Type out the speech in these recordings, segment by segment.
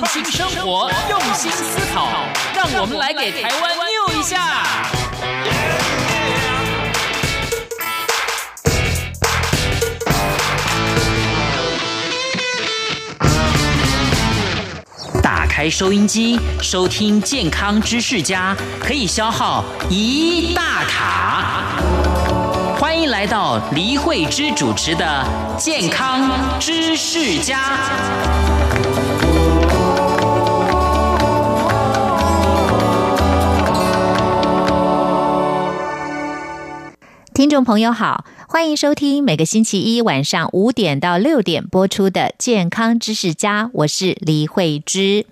创新生活，用心思考，让我们来给台湾 new 一下。打开收音机，收听健康知识家，可以消耗一大卡。欢迎来到黎慧芝主持的《健康知识家》。听众朋友好，欢迎收听每个星期一晚上五点到六点播出的《健康知识家》，我是李慧芝。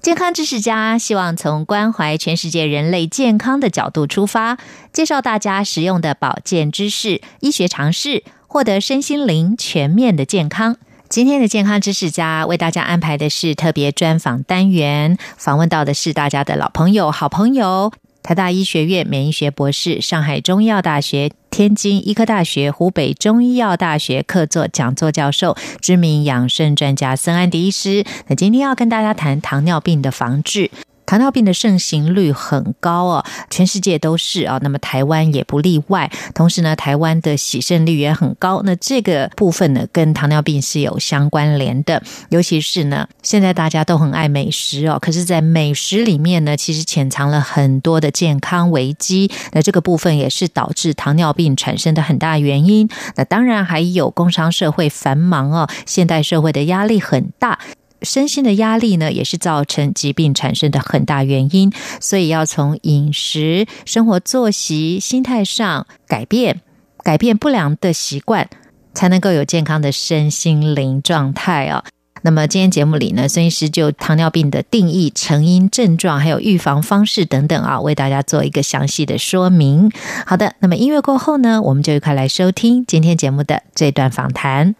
健康知识家希望从关怀全世界人类健康的角度出发，介绍大家实用的保健知识、医学常识，获得身心灵全面的健康。今天的健康知识家为大家安排的是特别专访单元，访问到的是大家的老朋友、好朋友。台大医学院免疫学博士，上海中医药大学、天津医科大学、湖北中医药大学客座讲座教授，知名养生专家森安迪医师。那今天要跟大家谈糖尿病的防治。糖尿病的盛行率很高哦，全世界都是啊，那么台湾也不例外。同时呢，台湾的喜肾率也很高，那这个部分呢，跟糖尿病是有相关联的。尤其是呢，现在大家都很爱美食哦，可是，在美食里面呢，其实潜藏了很多的健康危机。那这个部分也是导致糖尿病产生的很大原因。那当然还有工商社会繁忙哦，现代社会的压力很大。身心的压力呢，也是造成疾病产生的很大原因，所以要从饮食、生活作息、心态上改变，改变不良的习惯，才能够有健康的身心灵状态啊。那么今天节目里呢，孙医师就糖尿病的定义、成因、症状，还有预防方式等等啊，为大家做一个详细的说明。好的，那么音乐过后呢，我们就一块来收听今天节目的这段访谈。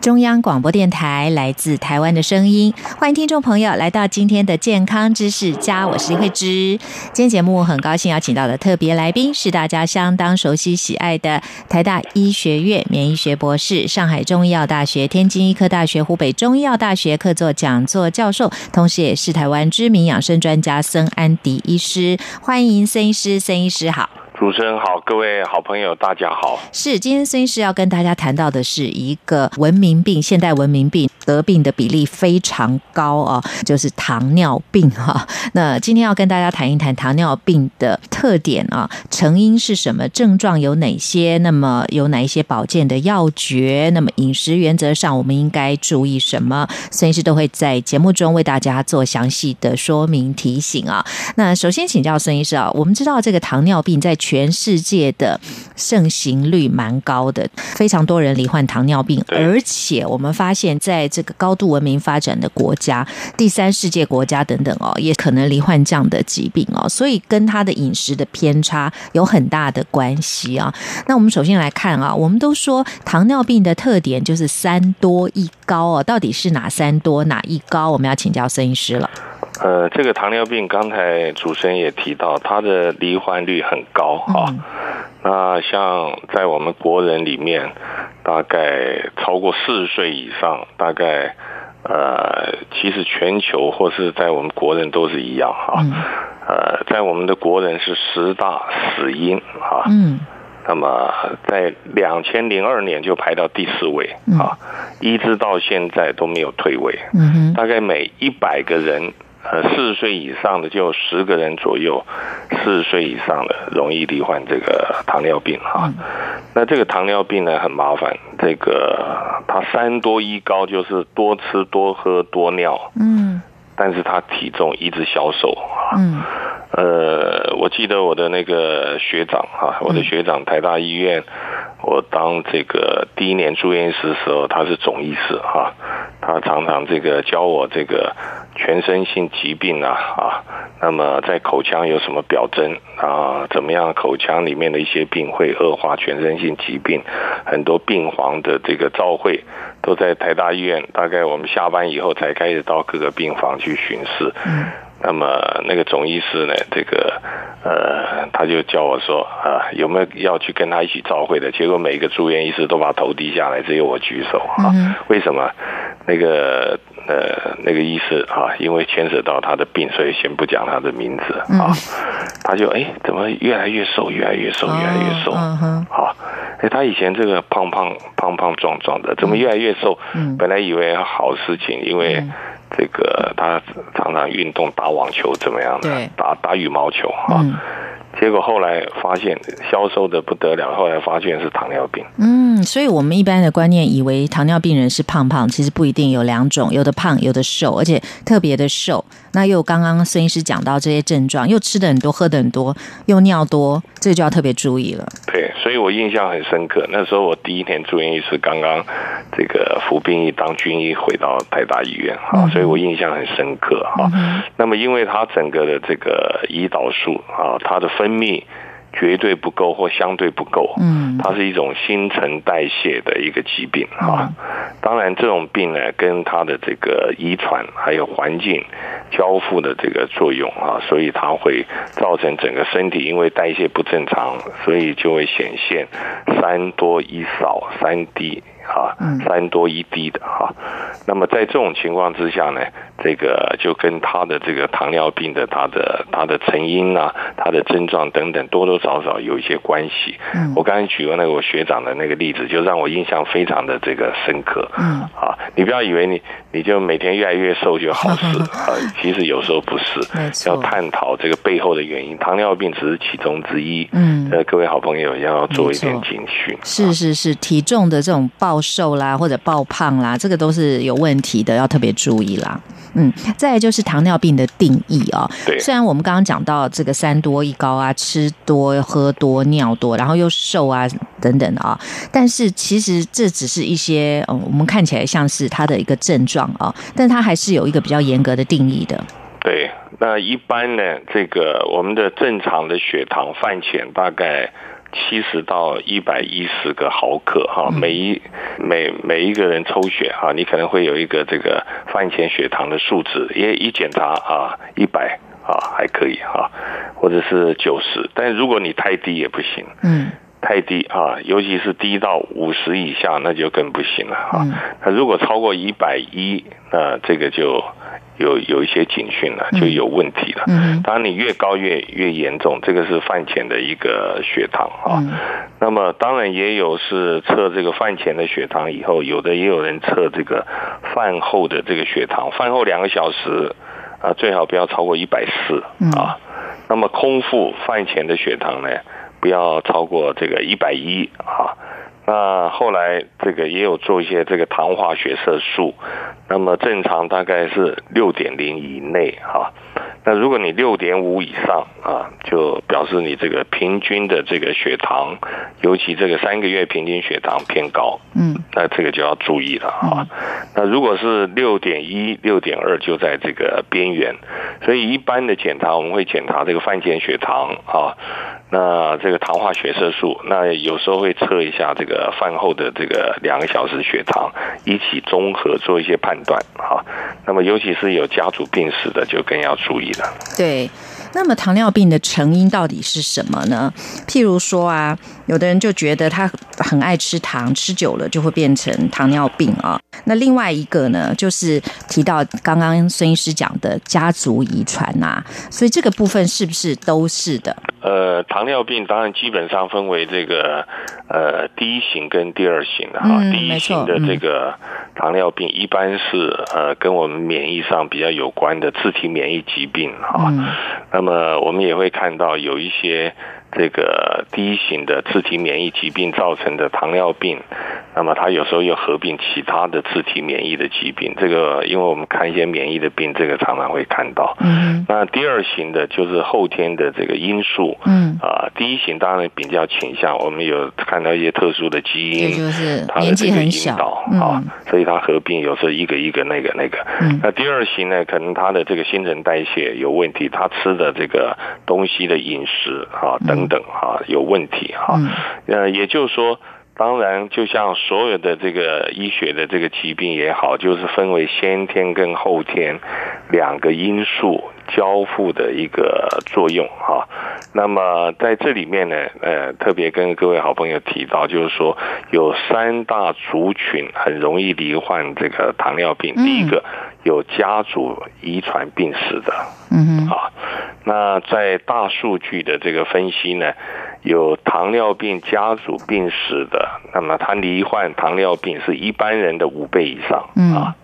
中央广播电台来自台湾的声音，欢迎听众朋友来到今天的健康知识家，我是慧芝。今天节目很高兴邀请到的特别来宾是大家相当熟悉喜爱的台大医学院免疫学博士、上海中医药大学、天津医科大学、湖北中医药大学客座讲座教授，同时也是台湾知名养生专家森安迪医师。欢迎森医师，森医师好。主持人好，各位好朋友，大家好。是，今天孙医师要跟大家谈到的是一个文明病，现代文明病得病的比例非常高啊，就是糖尿病哈。那今天要跟大家谈一谈糖尿病的特点啊，成因是什么，症状有哪些，那么有哪一些保健的要诀，那么饮食原则上我们应该注意什么？孙医师都会在节目中为大家做详细的说明提醒啊。那首先请教孙医师啊，我们知道这个糖尿病在全世界的盛行率蛮高的，非常多人罹患糖尿病，而且我们发现，在这这个高度文明发展的国家、第三世界国家等等哦，也可能罹患这样的疾病哦，所以跟他的饮食的偏差有很大的关系啊。那我们首先来看啊，我们都说糖尿病的特点就是三多一高哦，到底是哪三多哪一高？我们要请教孙医师了。呃，这个糖尿病刚才主持人也提到，它的罹患率很高啊。那像在我们国人里面，大概超过四十岁以上，大概呃，其实全球或是在我们国人都是一样哈。呃，在我们的国人是十大死因啊。嗯。那么在两千零二年就排到第四位啊，一直到现在都没有退位。嗯哼。大概每一百个人。呃，四十岁以上的就十个人左右，四十岁以上的容易罹患这个糖尿病哈。那这个糖尿病呢很麻烦，这个它三多一高，就是多吃多喝多尿。嗯。但是他体重一直消瘦啊。嗯。呃，我记得我的那个学长哈，我的学长台大医院，我当这个第一年住院医师的时候，他是总医师哈。他常常这个教我这个全身性疾病啊啊，那么在口腔有什么表征啊？怎么样口腔里面的一些病会恶化全身性疾病？很多病房的这个照会都在台大医院，大概我们下班以后才开始到各个病房去巡视。那么那个总医师呢，这个呃，他就叫我说啊，有没有要去跟他一起召会的？结果每一个住院医师都把头低下来，只有我举手啊。为什么？那个呃，那个医师啊，因为牵涉到他的病，所以先不讲他的名字啊。他就哎，怎么越来越瘦，越来越瘦，越来越瘦？好，哎，他以前这个胖胖胖胖壮壮的，怎么越来越瘦？本来以为好事情，因为。这个他常常运动打网球怎么样的？打打羽毛球啊。结果后来发现消瘦的不得了，后来发现是糖尿病。嗯，所以我们一般的观念以为糖尿病人是胖胖，其实不一定，有两种，有的胖，有的瘦，而且特别的瘦。那又刚刚孙医师讲到这些症状，又吃的很多，喝的很多，又尿多，这就要特别注意了。对，所以我印象很深刻。那时候我第一天住院医师，刚刚这个服兵役当军医回到台大医院啊，所以我印象很深刻啊。那么因为他整个的这个胰岛素啊，他的分泌。绝对不够或相对不够，嗯，它是一种新陈代谢的一个疾病啊。当然，这种病呢，跟它的这个遗传还有环境交付的这个作用啊，所以它会造成整个身体因为代谢不正常，所以就会显现三多一少三低。啊，三多一低的哈，那么在这种情况之下呢，这个就跟他的这个糖尿病的他的他的成因啊，他的症状等等多多少少有一些关系。嗯，我刚才举过那个我学长的那个例子，就让我印象非常的这个深刻。嗯，啊，你不要以为你你就每天越来越瘦就好事 啊，其实有时候不是，要探讨这个背后的原因。糖尿病只是其中之一。嗯，呃，各位好朋友要做一点警讯。是是是，体重的这种暴。瘦啦，或者爆胖啦，这个都是有问题的，要特别注意啦。嗯，再就是糖尿病的定义啊。对，虽然我们刚刚讲到这个三多一高啊，吃多、喝多、尿多，然后又瘦啊等等的啊，但是其实这只是一些嗯，我们看起来像是它的一个症状啊，但它还是有一个比较严格的定义的。对，那一般呢，这个我们的正常的血糖饭前大概。七十到一百一十个毫克哈，每一每每一个人抽血哈，你可能会有一个这个饭前血糖的数值，也一检查啊，一百啊还可以哈，或者是九十，但如果你太低也不行，嗯，太低啊，尤其是低到五十以下，那就更不行了啊。那如果超过一百一，那这个就。有有一些警讯了，就有问题了。当然，你越高越越严重，这个是饭前的一个血糖啊。那么，当然也有是测这个饭前的血糖以后，有的也有人测这个饭后的这个血糖。饭后两个小时啊，最好不要超过一百四啊。那么空腹饭前的血糖呢，不要超过这个一百一啊。那后来这个也有做一些这个糖化血色素，那么正常大概是六点零以内哈。那如果你六点五以上啊，就表示你这个平均的这个血糖，尤其这个三个月平均血糖偏高，嗯，那这个就要注意了啊。那如果是六点一、六点二，就在这个边缘。所以一般的检查，我们会检查这个饭前血糖啊。那这个糖化血色素，那有时候会测一下这个饭后的这个两个小时血糖，一起综合做一些判断哈。那么尤其是有家族病史的，就更要注意了。对。那么糖尿病的成因到底是什么呢？譬如说啊，有的人就觉得他很爱吃糖，吃久了就会变成糖尿病啊。那另外一个呢，就是提到刚刚孙医师讲的家族遗传呐，所以这个部分是不是都是的？呃，糖尿病当然基本上分为这个呃第一型跟第二型的哈。第一型的这个糖尿病一般是呃跟我们免疫上比较有关的自体免疫疾病哈。那么我们也会看到有一些这个第一型的自体免疫疾病造成的糖尿病，那么它有时候又合并其他的自体免疫的疾病。这个因为我们看一些免疫的病，这个常常会看到。嗯。那第二型的就是后天的这个因素。嗯。啊，第一型当然比较倾向，我们有看到一些特殊的基因，就是年纪很小啊，所以它合并有时候一个一个那个那个。嗯。那第二型呢，可能它的这个新陈代谢有问题，它吃的这个东西的饮食啊等等等啊有问题哈。呃，也就是说。当然，就像所有的这个医学的这个疾病也好，就是分为先天跟后天两个因素交互的一个作用哈。那么在这里面呢，呃，特别跟各位好朋友提到，就是说有三大族群很容易罹患这个糖尿病。第一个有家族遗传病史的，嗯啊，那在大数据的这个分析呢。有糖尿病家族病史的，那么他罹患糖尿病是一般人的五倍以上啊。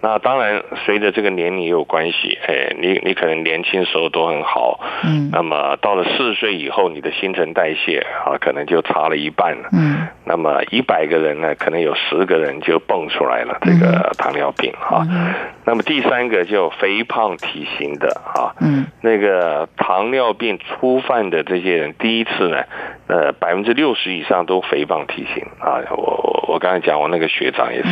那当然，随着这个年龄也有关系。哎，你你可能年轻时候都很好，嗯，那么到了四十岁以后，你的新陈代谢啊，可能就差了一半了，嗯。那么一百个人呢，可能有十个人就蹦出来了这个糖尿病啊。那么第三个就肥胖体型的啊，嗯，那个糖尿病初犯的这些人，第一次呢，呃，百分之六十以上都肥胖体型啊。我我我刚才讲，我那个学长也是。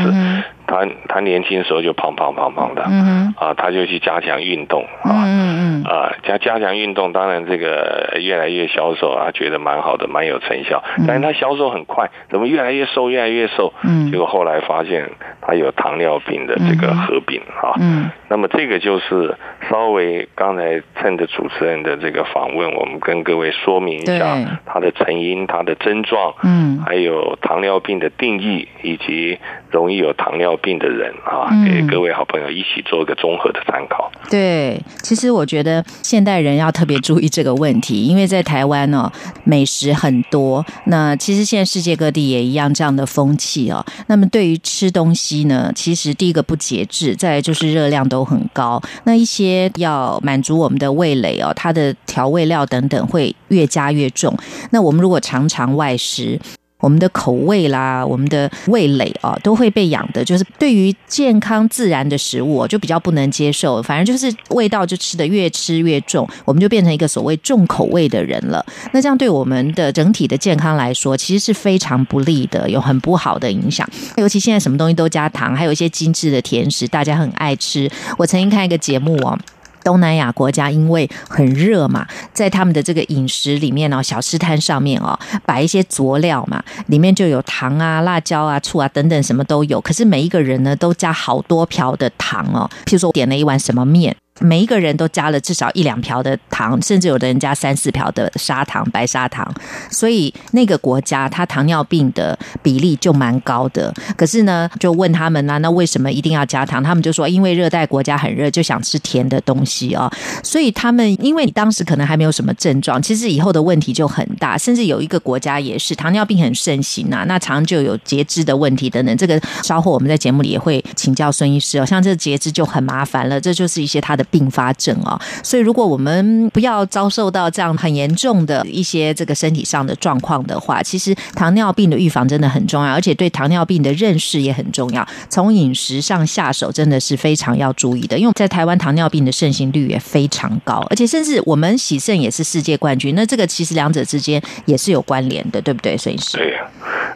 他他年轻时候就胖胖胖胖的，嗯啊，他就去加强运动啊，嗯嗯啊，加加强运动，当然这个越来越消瘦啊，觉得蛮好的，蛮有成效。但是他消瘦很快，怎么越来越瘦，越来越瘦？嗯，结果后来发现他有糖尿病的这个合并啊。嗯，那么这个就是稍微刚才趁着主持人的这个访问，我们跟各位说明一下它的成因、它的症状，嗯，还有糖尿病的定义以及。容易有糖尿病的人啊，给各位好朋友一起做一个综合的参考。对，其实我觉得现代人要特别注意这个问题，因为在台湾哦，美食很多。那其实现在世界各地也一样这样的风气哦。那么对于吃东西呢，其实第一个不节制，再来就是热量都很高。那一些要满足我们的味蕾哦，它的调味料等等会越加越重。那我们如果常常外食。我们的口味啦，我们的味蕾啊，都会被养的。就是对于健康自然的食物，就比较不能接受。反正就是味道就吃的越吃越重，我们就变成一个所谓重口味的人了。那这样对我们的整体的健康来说，其实是非常不利的，有很不好的影响。尤其现在什么东西都加糖，还有一些精致的甜食，大家很爱吃。我曾经看一个节目哦。东南亚国家因为很热嘛，在他们的这个饮食里面哦，小吃摊上面哦，摆一些佐料嘛，里面就有糖啊、辣椒啊、醋啊等等，什么都有。可是每一个人呢，都加好多瓢的糖哦。譬如说，我点了一碗什么面。每一个人都加了至少一两瓢的糖，甚至有的人加三四瓢的砂糖、白砂糖，所以那个国家它糖尿病的比例就蛮高的。可是呢，就问他们呢，那为什么一定要加糖？他们就说，因为热带国家很热，就想吃甜的东西哦。所以他们因为你当时可能还没有什么症状，其实以后的问题就很大。甚至有一个国家也是糖尿病很盛行啊，那常就有截肢的问题等等。这个稍后我们在节目里也会请教孙医师哦。像这截肢就很麻烦了，这就是一些他的。并发症啊，所以如果我们不要遭受到这样很严重的一些这个身体上的状况的话，其实糖尿病的预防真的很重要，而且对糖尿病的认识也很重要。从饮食上下手真的是非常要注意的，因为在台湾糖尿病的盛行率也非常高，而且甚至我们喜盛也是世界冠军。那这个其实两者之间也是有关联的，对不对？孙医师？对。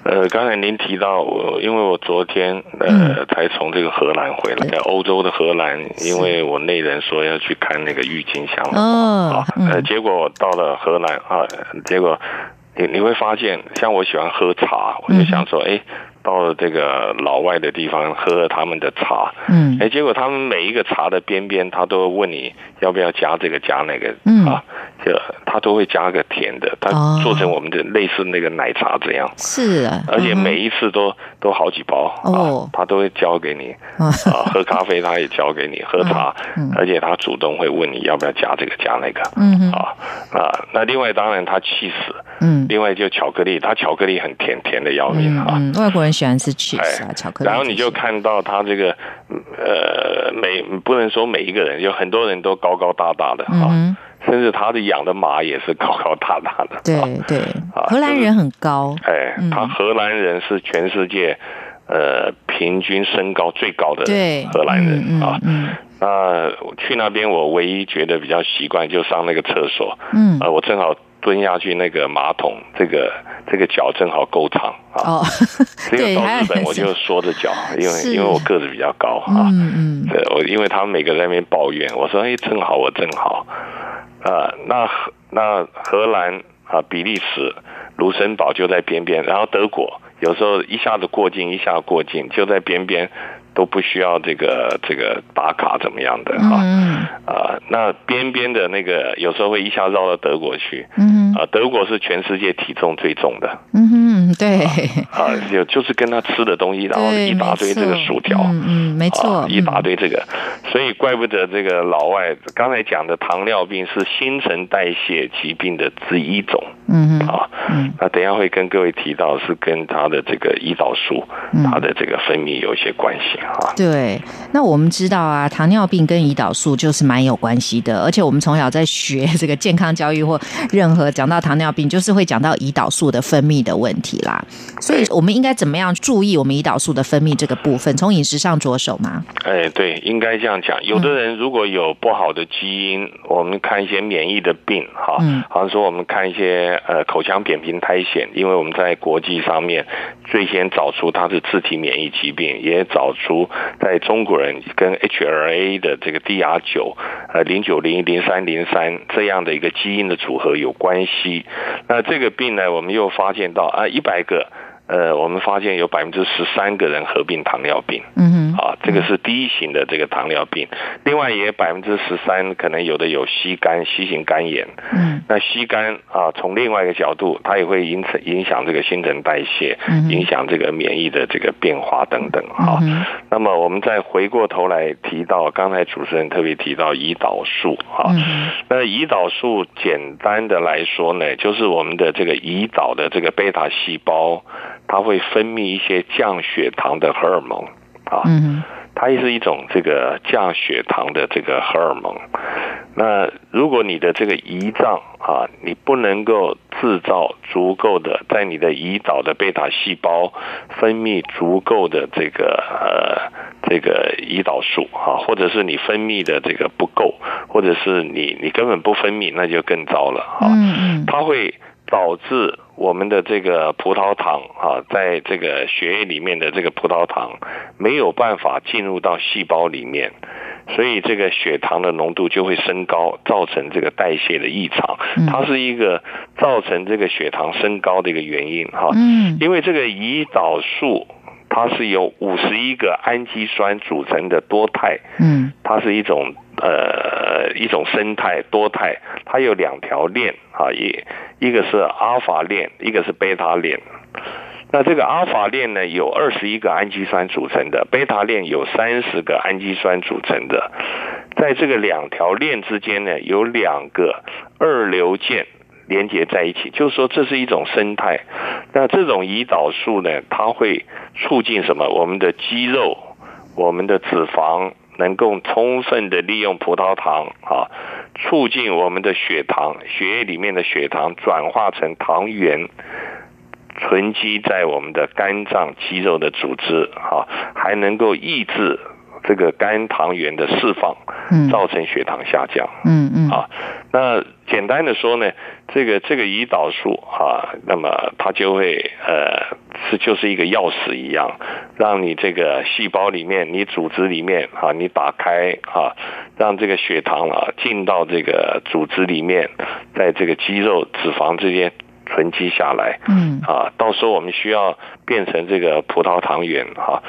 呃，刚才您提到我，因为我昨天呃才从这个荷兰回来，在欧洲的荷兰，因为我那人说要去看那个郁金香啊，呃，结果到了荷兰啊，结果你你会发现，像我喜欢喝茶，我就想说，哎。到了这个老外的地方喝他们的茶，嗯，哎，结果他们每一个茶的边边，他都问你要不要加这个加那个，嗯。啊，就他都会加个甜的，他做成我们的类似那个奶茶这样，是啊，而且每一次都都好几包哦，他都会交给你。啊，喝咖啡他也交给你，喝茶，嗯。而且他主动会问你要不要加这个加那个，嗯啊啊，那另外当然他气死，嗯，另外就巧克力，他巧克力很甜，甜的要命啊，外国人。喜欢吃 cheese 啊，巧克力。然后你就看到他这个，呃，每不能说每一个人，有很多人都高高大大的哈，甚至他的养的马也是高高大大的。对对，荷兰人很高。哎，他荷兰人是全世界呃平均身高最高的荷兰人啊。那去那边，我唯一觉得比较习惯，就上那个厕所。嗯，呃，我正好蹲下去，那个马桶，这个这个脚正好够长啊。哦，只有到日本我就缩着脚，因为因为我个子比较高啊。嗯嗯。对，我因为他们每个在那边抱怨，我说哎，正好我正好。啊，那那荷兰啊，比利时、卢森堡就在边边，然后德国有时候一下子过境，一下过境就在边边。都不需要这个这个打卡怎么样的哈啊？那边边的那个有时候会一下绕到德国去，嗯啊，德国是全世界体重最重的，嗯哼，对。啊，就就是跟他吃的东西，然后一大堆这个薯条，嗯嗯，没错，一大堆这个，所以怪不得这个老外刚才讲的糖尿病是新陈代谢疾病的之一种，嗯嗯啊，那等下会跟各位提到是跟他的这个胰岛素，他的这个分泌有一些关系。对，那我们知道啊，糖尿病跟胰岛素就是蛮有关系的，而且我们从小在学这个健康教育或任何讲到糖尿病，就是会讲到胰岛素的分泌的问题啦。所以我们应该怎么样注意我们胰岛素的分泌这个部分？从饮食上着手吗？哎，对，应该这样讲。有的人如果有不好的基因，我们看一些免疫的病，哈，嗯好像说我们看一些呃口腔扁平苔藓，因为我们在国际上面最先找出它是自体免疫疾病，也找出。如在中国人跟 HLA 的这个 DR 九呃零九零零三零三这样的一个基因的组合有关系，那这个病呢，我们又发现到啊一百个。呃，我们发现有百分之十三个人合并糖尿病，嗯哼，啊，这个是第一型的这个糖尿病。另外也百分之十三可能有的有吸肝、吸型肝炎，嗯，那吸肝啊，从另外一个角度，它也会影响影响这个新陈代谢，影响这个免疫的这个变化等等，哈。那么我们再回过头来提到刚才主持人特别提到胰岛素，哈，那胰岛素简单的来说呢，就是我们的这个胰岛的这个贝塔细胞。它会分泌一些降血糖的荷尔蒙啊，它也是一种这个降血糖的这个荷尔蒙。那如果你的这个胰脏啊，你不能够制造足够的在你的胰岛的贝塔细胞分泌足够的这个呃这个胰岛素啊，或者是你分泌的这个不够，或者是你你根本不分泌，那就更糟了啊。它会。导致我们的这个葡萄糖啊，在这个血液里面的这个葡萄糖没有办法进入到细胞里面，所以这个血糖的浓度就会升高，造成这个代谢的异常。它是一个造成这个血糖升高的一个原因哈。嗯，因为这个胰岛素它是由五十一个氨基酸组成的多肽。嗯，它是一种。呃，一种生态多肽，它有两条链啊，一一个是阿尔法链，一个是贝塔链。那这个阿尔法链呢，有二十一个氨基酸组成的，贝塔链有三十个氨基酸组成的。在这个两条链之间呢，有两个二硫键连接在一起，就是说这是一种生态。那这种胰岛素呢，它会促进什么？我们的肌肉，我们的脂肪。能够充分的利用葡萄糖啊，促进我们的血糖，血液里面的血糖转化成糖原，存积在我们的肝脏肌肉的组织啊，还能够抑制这个肝糖原的释放，造成血糖下降。嗯嗯啊，那简单的说呢，这个这个胰岛素啊，那么它就会呃。是就是一个钥匙一样，让你这个细胞里面、你组织里面啊，你打开啊，让这个血糖啊进到这个组织里面，在这个肌肉、脂肪之间存积下来。嗯，啊，到时候我们需要变成这个葡萄糖原哈，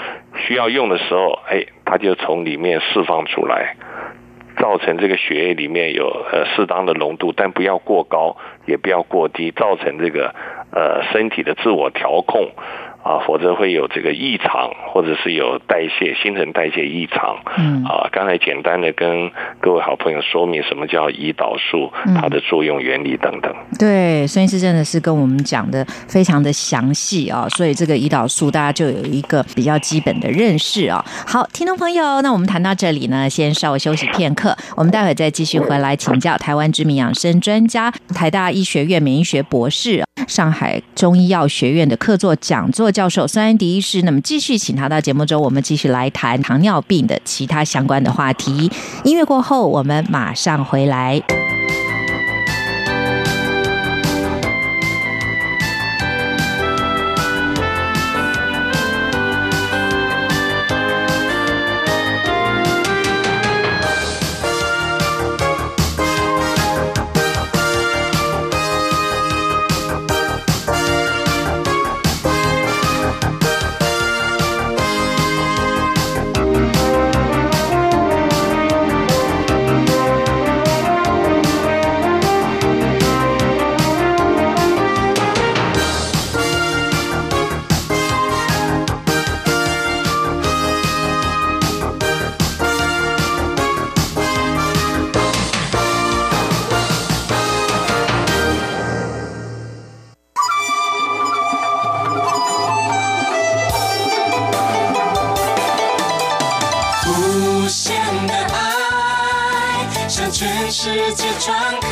需要用的时候，哎，它就从里面释放出来。造成这个血液里面有呃适当的浓度，但不要过高，也不要过低，造成这个呃身体的自我调控啊，否则会有这个异常，或者是有代谢新陈代谢异常。嗯，啊，刚才简单的跟各位好朋友说明什么叫胰岛素，它的作用原理等等。对，孙医师真的是跟我们讲的非常的详细啊，所以这个胰岛素大家就有一个比较基本的认识啊。好，听众朋友，那我们谈到这里呢，先稍微休息片刻，我们待会再继续回来请教台湾知名养生专家、台大医学院免疫学博士、上海中医药学院的客座讲座。教授孙安迪医师，那么继续请他到节目中，我们继续来谈糖尿病的其他相关的话题。音乐过后，我们马上回来。世界传开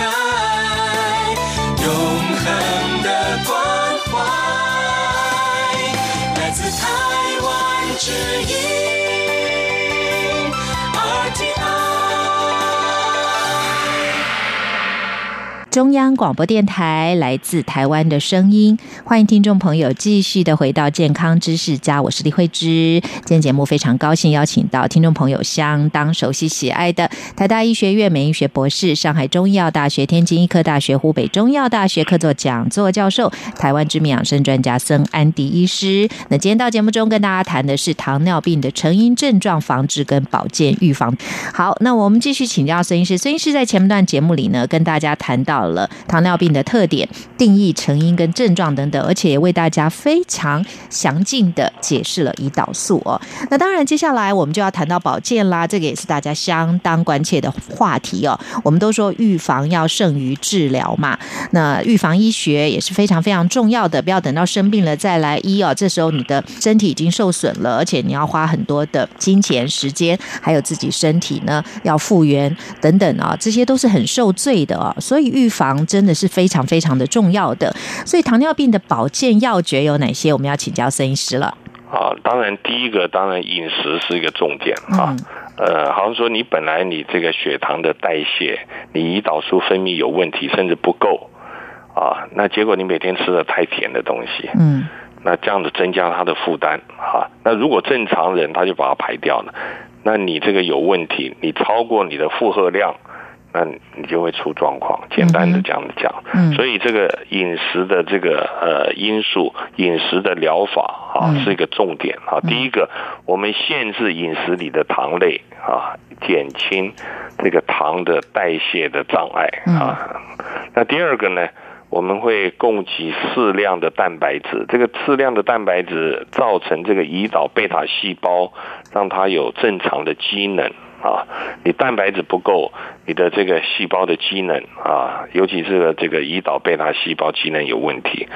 永恒的关怀，来自台湾之音。中央广播电台来自台湾的声音，欢迎听众朋友继续的回到健康知识家，我是李慧芝。今天节目非常高兴邀请到听众朋友相当熟悉喜爱的台大医学院免疫学博士、上海中医药大学、天津医科大学、湖北中医药大学客座讲座教授、台湾知名养生专家孙安迪医师。那今天到节目中跟大家谈的是糖尿病的成因、症状、防治跟保健预防。好，那我们继续请教孙医师。孙医师在前段节目里呢，跟大家谈到。好了糖尿病的特点、定义、成因跟症状等等，而且也为大家非常详尽的解释了胰岛素哦。那当然，接下来我们就要谈到保健啦，这个也是大家相当关切的话题哦。我们都说预防要胜于治疗嘛，那预防医学也是非常非常重要的，不要等到生病了再来医哦。这时候你的身体已经受损了，而且你要花很多的金钱、时间，还有自己身体呢要复原等等啊，这些都是很受罪的哦。所以预防真的是非常非常的重要的，所以糖尿病的保健要诀有哪些？我们要请教孙医师了。啊，当然第一个当然饮食是一个重点啊。呃，好像说你本来你这个血糖的代谢，你胰岛素分泌有问题，甚至不够啊，那结果你每天吃的太甜的东西，嗯，那这样子增加它的负担啊。那如果正常人他就把它排掉了，那你这个有问题，你超过你的负荷量。那你就会出状况。简单的这样子讲，所以这个饮食的这个呃因素，饮食的疗法啊是一个重点啊。第一个，我们限制饮食里的糖类啊，减轻这个糖的代谢的障碍啊。那第二个呢，我们会供给适量的蛋白质，这个适量的蛋白质造成这个胰岛贝塔细胞让它有正常的机能。啊，你蛋白质不够，你的这个细胞的机能啊，尤其是这个胰岛贝塔细胞机能有问题。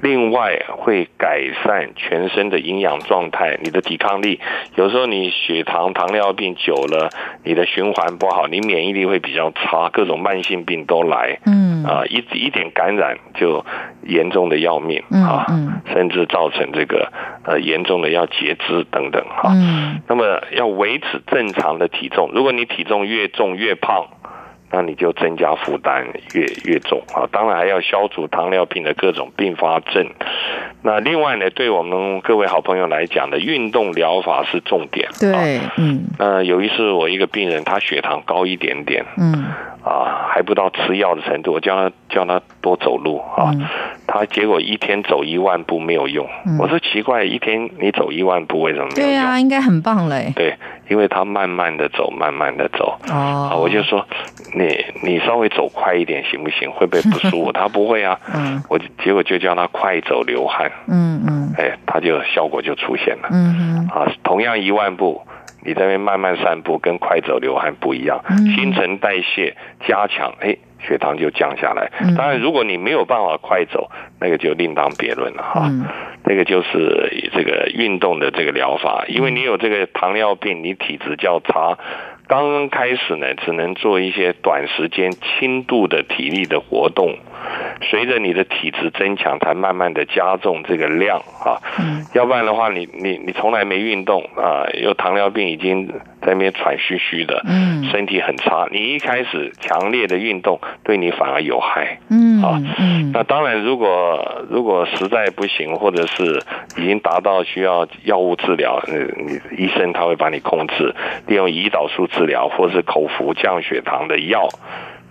另外会改善全身的营养状态，你的抵抗力。有时候你血糖、糖尿病久了，你的循环不好，你免疫力会比较差，各种慢性病都来。嗯，啊，一一点感染就严重的要命啊，甚至造成这个呃严重的要截肢等等哈。那么要维持正常的体重，如果你体重越重越胖。那你就增加负担越越重啊！当然还要消除糖尿病的各种并发症。那另外呢，对我们各位好朋友来讲的运动疗法是重点。对，嗯。那有一次我一个病人，他血糖高一点点，嗯，啊，还不到吃药的程度，我叫他叫他多走路啊。他结果一天走一万步没有用。我说奇怪，一天你走一万步为什么没有用？对啊，应该很棒嘞。对，因为他慢慢的走，慢慢的走。哦。我就说。你你稍微走快一点行不行？会不会不舒服？他不会啊。嗯。我结果就叫他快走流汗。嗯嗯。哎，他就效果就出现了。嗯啊，同样一万步，你在那边慢慢散步，跟快走流汗不一样，嗯新陈代谢加强，哎，血糖就降下来。嗯当然，如果你没有办法快走，那个就另当别论了哈。嗯这个就是这个运动的这个疗法，因为你有这个糖尿病，你体质较差。刚刚开始呢，只能做一些短时间轻度的体力的活动，随着你的体质增强，才慢慢的加重这个量啊。嗯要不然的话，你你你从来没运动啊，有糖尿病已经在那边喘吁吁的，嗯身体很差。你一开始强烈的运动，对你反而有害。嗯啊嗯那当然，如果如果实在不行，或者是已经达到需要药物治疗，嗯，你医生他会把你控制，利用胰岛素治疗，或是口服降血糖的药。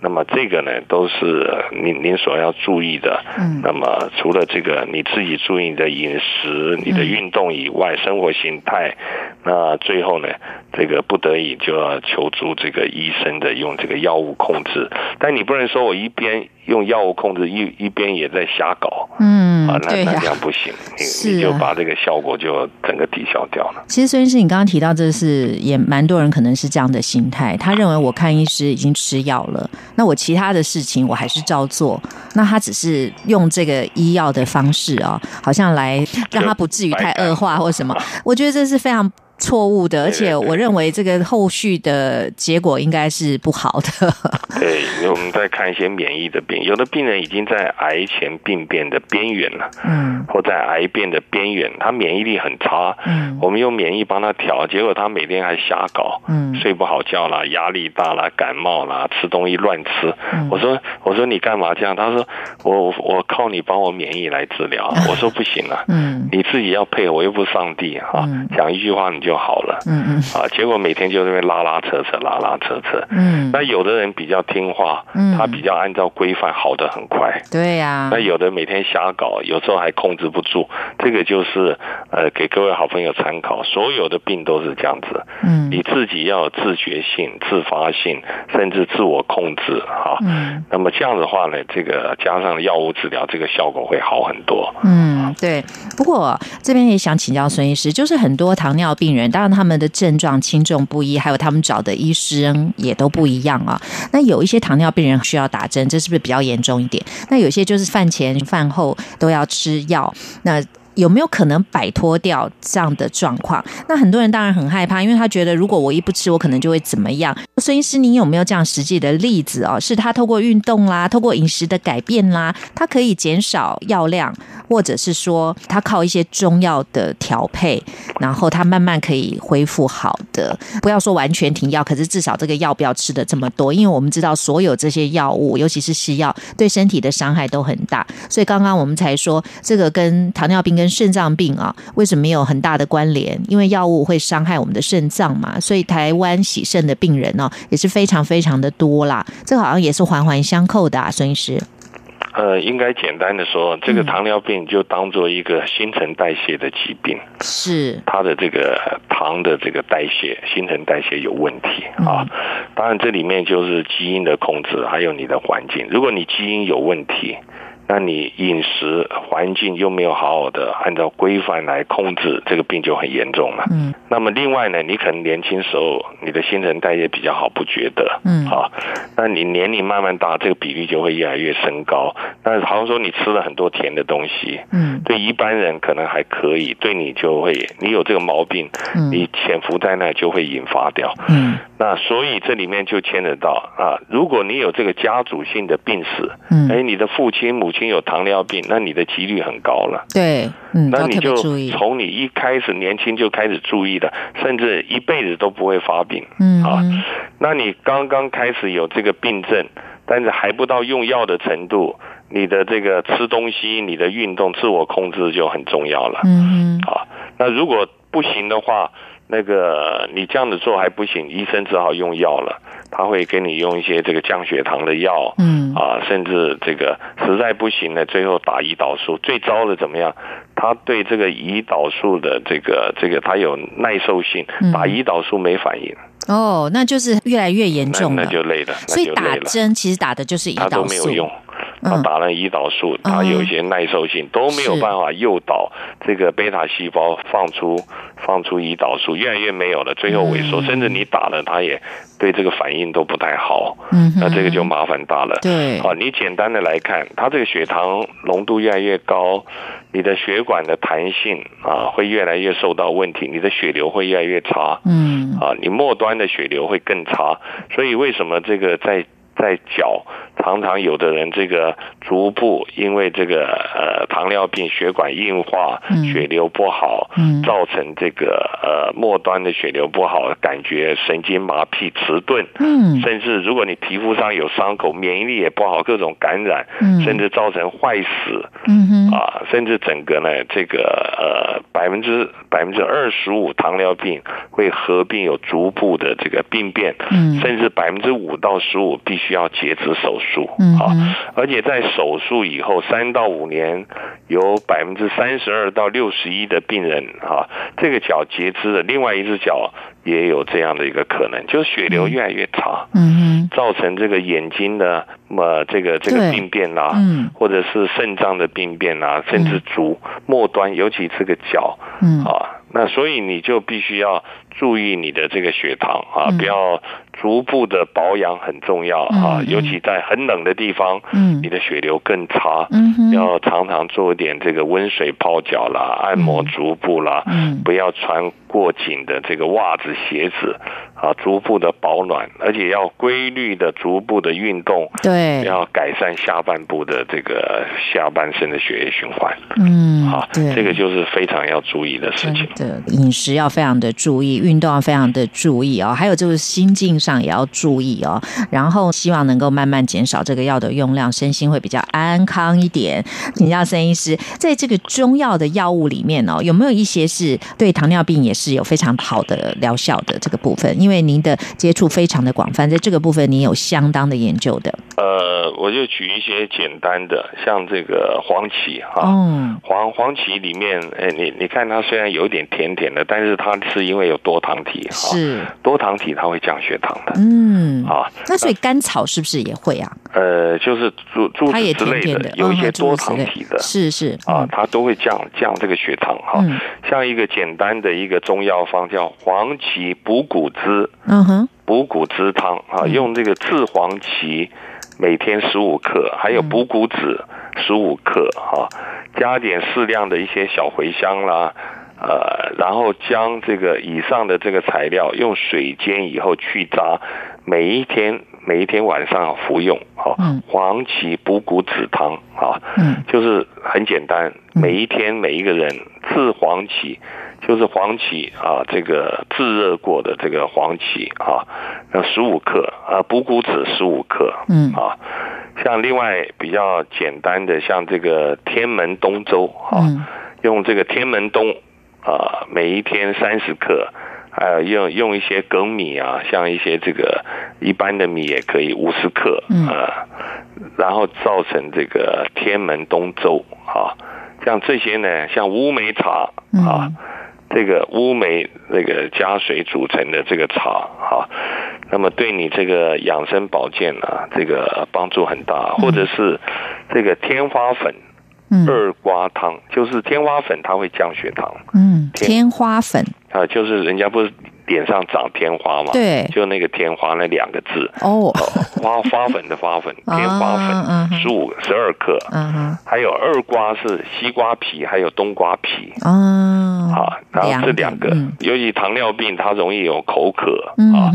那么这个呢，都是您您所要注意的。嗯那么除了这个你自己注意你的饮食、你的运动以外，生活形态，那最后呢，这个不得已就要求助这个医生的用这个药物控制。但你不能说我一边用药物控制，一一边也在瞎搞。嗯啊，那那这样不行，是你就把这个效果就整个抵消掉了。其实孙医师，你刚刚提到这是也蛮多人可能是这样的心态，他认为我看医师已经吃药了，那我其他的事情我还是照做，那他只是用这个医药的方式啊、好像来让他不至于太恶化或什么，我觉得这是非常。错误的，而且我认为这个后续的结果应该是不好的。对，因为我们在看一些免疫的病，有的病人已经在癌前病变的边缘了，嗯或在癌变的边缘，他免疫力很差。嗯我们用免疫帮他调，结果他每天还瞎搞，嗯睡不好觉啦，压力大啦，感冒啦，吃东西乱吃。嗯我说我说你干嘛这样？他说我我靠你帮我免疫来治疗。我说不行啊，嗯你自己要配合，我又不是上帝哈、嗯讲一句话你就好了。嗯嗯啊，结果每天就在那边拉拉扯扯，拉拉扯扯。嗯，那有的人比较听话，嗯他比较按照规范，好的很快。对呀、那有的每天瞎搞，有时候还控制不住，这个就是呃给各位好朋友参考。所有的病都是这样子，嗯你自己要有自觉性、自发性，甚至自我控制哈。嗯那么这样的话呢，这个加上药物治疗，这个效果会好很多。嗯，对。不过这边也想请教孙医师，就是很多糖尿病人，当然他们的症状轻重不一，还有他们找的医生也都不一样啊。那有一些糖尿病人需要打针，这是不是比较严重一点？那有些就是饭前饭后都要吃药，那。有没有可能摆脱掉这样的状况？那很多人当然很害怕，因为他觉得如果我一不吃，我可能就会怎么样。孙医师，你有没有这样实际的例子哦？是他透过运动啦，透过饮食的改变啦，他可以减少药量，或者是说他靠一些中药的调配，然后他慢慢可以恢复好的。不要说完全停药，可是至少这个药不要吃的这么多，因为我们知道所有这些药物，尤其是西药，对身体的伤害都很大。所以刚刚我们才说，这个跟糖尿病跟肾脏病啊，为什么没有很大的关联？因为药物会伤害我们的肾脏嘛，所以台湾洗肾的病人呢、也是非常非常的多啦。这个好像也是环环相扣的啊，孙医师。呃，应该简单的说，这个糖尿病就当做一个新陈代谢的疾病。是，它的这个糖的这个代谢、新陈代谢有问题啊。当然，这里面就是基因的控制，还有你的环境。如果你基因有问题，那你饮食环境又没有好好的按照规范来控制，这个病就很严重了。嗯。那么另外呢，你可能年轻时候你的新陈代谢比较好，不觉得，嗯。啊，那你年龄慢慢大，这个比例就会越来越升高。那好像说你吃了很多甜的东西，嗯。对一般人可能还可以，对你就会，你有这个毛病，嗯。你潜伏在那就会引发掉。嗯。那所以这里面就牵扯到啊，如果你有这个家族性的病史，嗯，哎，你的父亲母亲有糖尿病，那你的几率很高了。对，那你就。从你一开始年轻就开始注意的，甚至一辈子都不会发病。啊嗯啊那你刚刚开始有这个病症，但是还不到用药的程度，你的这个吃东西、你的运动、自我控制就很重要了。嗯啊，那如果不行的话，那个你这样子做还不行，医生只好用药了。他会给你用一些这个降血糖的药，嗯啊，甚至这个实在不行呢，最后打胰岛素。最糟的怎么样？他对这个胰岛素的这个这个，他有耐受性嗯，打胰岛素没反应，哦，那就是越来越严重了。那就累了，所以打。针其实打的就是胰岛素。都没有用，啊，打了胰岛素，它有一些耐受性，都没有办法诱导这个贝塔细胞放出放出胰岛素，越来越没有了，最后萎缩，甚至你打了，它也对这个反应都不太好。嗯，那这个就麻烦大了。对，好，你简单的来看，它这个血糖浓度越来越高，你的血管的弹性啊会越来越受到问题，你的血流会越来越差。嗯，啊，你末端的血流会更差，所以为什么这个在？在脚，常常有的人这个足部因为这个呃糖尿病血管硬化，血流不好，造成这个呃末端的血流不好，感觉神经麻痹迟钝，嗯。甚至如果你皮肤上有伤口，免疫力也不好，各种感染，甚至造成坏死，嗯啊，甚至整个呢这个呃百分之百分之二十五糖尿病会合并有足部的这个病变，甚至百分之五到十五必须。需要截肢手术啊，而且在手术以后三到五年，有百分之三十二到六十一的病人哈，这个脚截肢的，另外一只脚也有这样的一个可能，就是血流越来越差，嗯。造成这个眼睛的么这个这个病变啊，或者是肾脏的病变啊，甚至足末端，尤其这个脚，嗯。啊，那所以你就必须要注意你的这个血糖啊，不要。逐步的保养很重要啊，尤其在很冷的地方，你的血流更差，要常常做一点这个温水泡脚啦，按摩足部啦，不要穿过紧的这个袜子鞋子。啊，逐步的保暖，而且要规律的逐步的运动，对，要改善下半部的这个下半身的血液循环。嗯，好，这个就是非常要注意的事情。对，饮食要非常的注意，运动要非常的注意哦。还有就是心境上也要注意哦。然后希望能够慢慢减少这个药的用量，身心会比较安康一点。请教孙医师，在这个中药的药物里面哦，有没有一些是对糖尿病也是有非常好的疗效的这个部分？因因为您的接触非常的广泛，在这个部分您有相当的研究的。呃，我就举一些简单的，像这个黄芪哈，黄黄芪里面，哎，你你看它虽然有点甜甜的，但是它是因为有多糖体哈，是多糖体它会降血糖的。嗯，啊，那所以甘草是不是也会啊？呃，就是猪猪子之类的，有一些多糖体的，是是啊，它都会降降这个血糖哈。像一个简单的一个中药方叫黄芪补骨汁。嗯哼，补骨汁汤啊，用这个赤黄芪每天十五克，还有补骨脂十五克哈，加点适量的一些小茴香啦，呃，然后将这个以上的这个材料用水煎以后去渣，每一天每一天晚上服用哈，黄芪补骨脂汤啊，嗯，就是很简单，每一天每一个人赤黄芪。就是黄芪啊，这个炙热过的这个黄芪啊，那十五克啊，补骨脂十五克，嗯。啊，像另外比较简单的，像这个天门冬粥啊，用这个天门冬啊，每一天三十克，还有用用一些粳米啊，像一些这个一般的米也可以五十克啊，然后造成这个天门冬粥啊，像这些呢，像乌梅茶啊。这个乌梅那个加水煮成的这个茶哈，那么对你这个养生保健啊，这个帮助很大。或者是这个天花粉二瓜汤，就是天花粉它会降血糖。嗯，天花粉啊，就是人家不是。脸上长天花嘛？对，就那个天花那两个字哦，花花粉的花粉，天花粉十五十二克，嗯还有二瓜是西瓜皮，还有冬瓜皮。啊，好，然后这两个，尤其糖尿病它容易有口渴啊，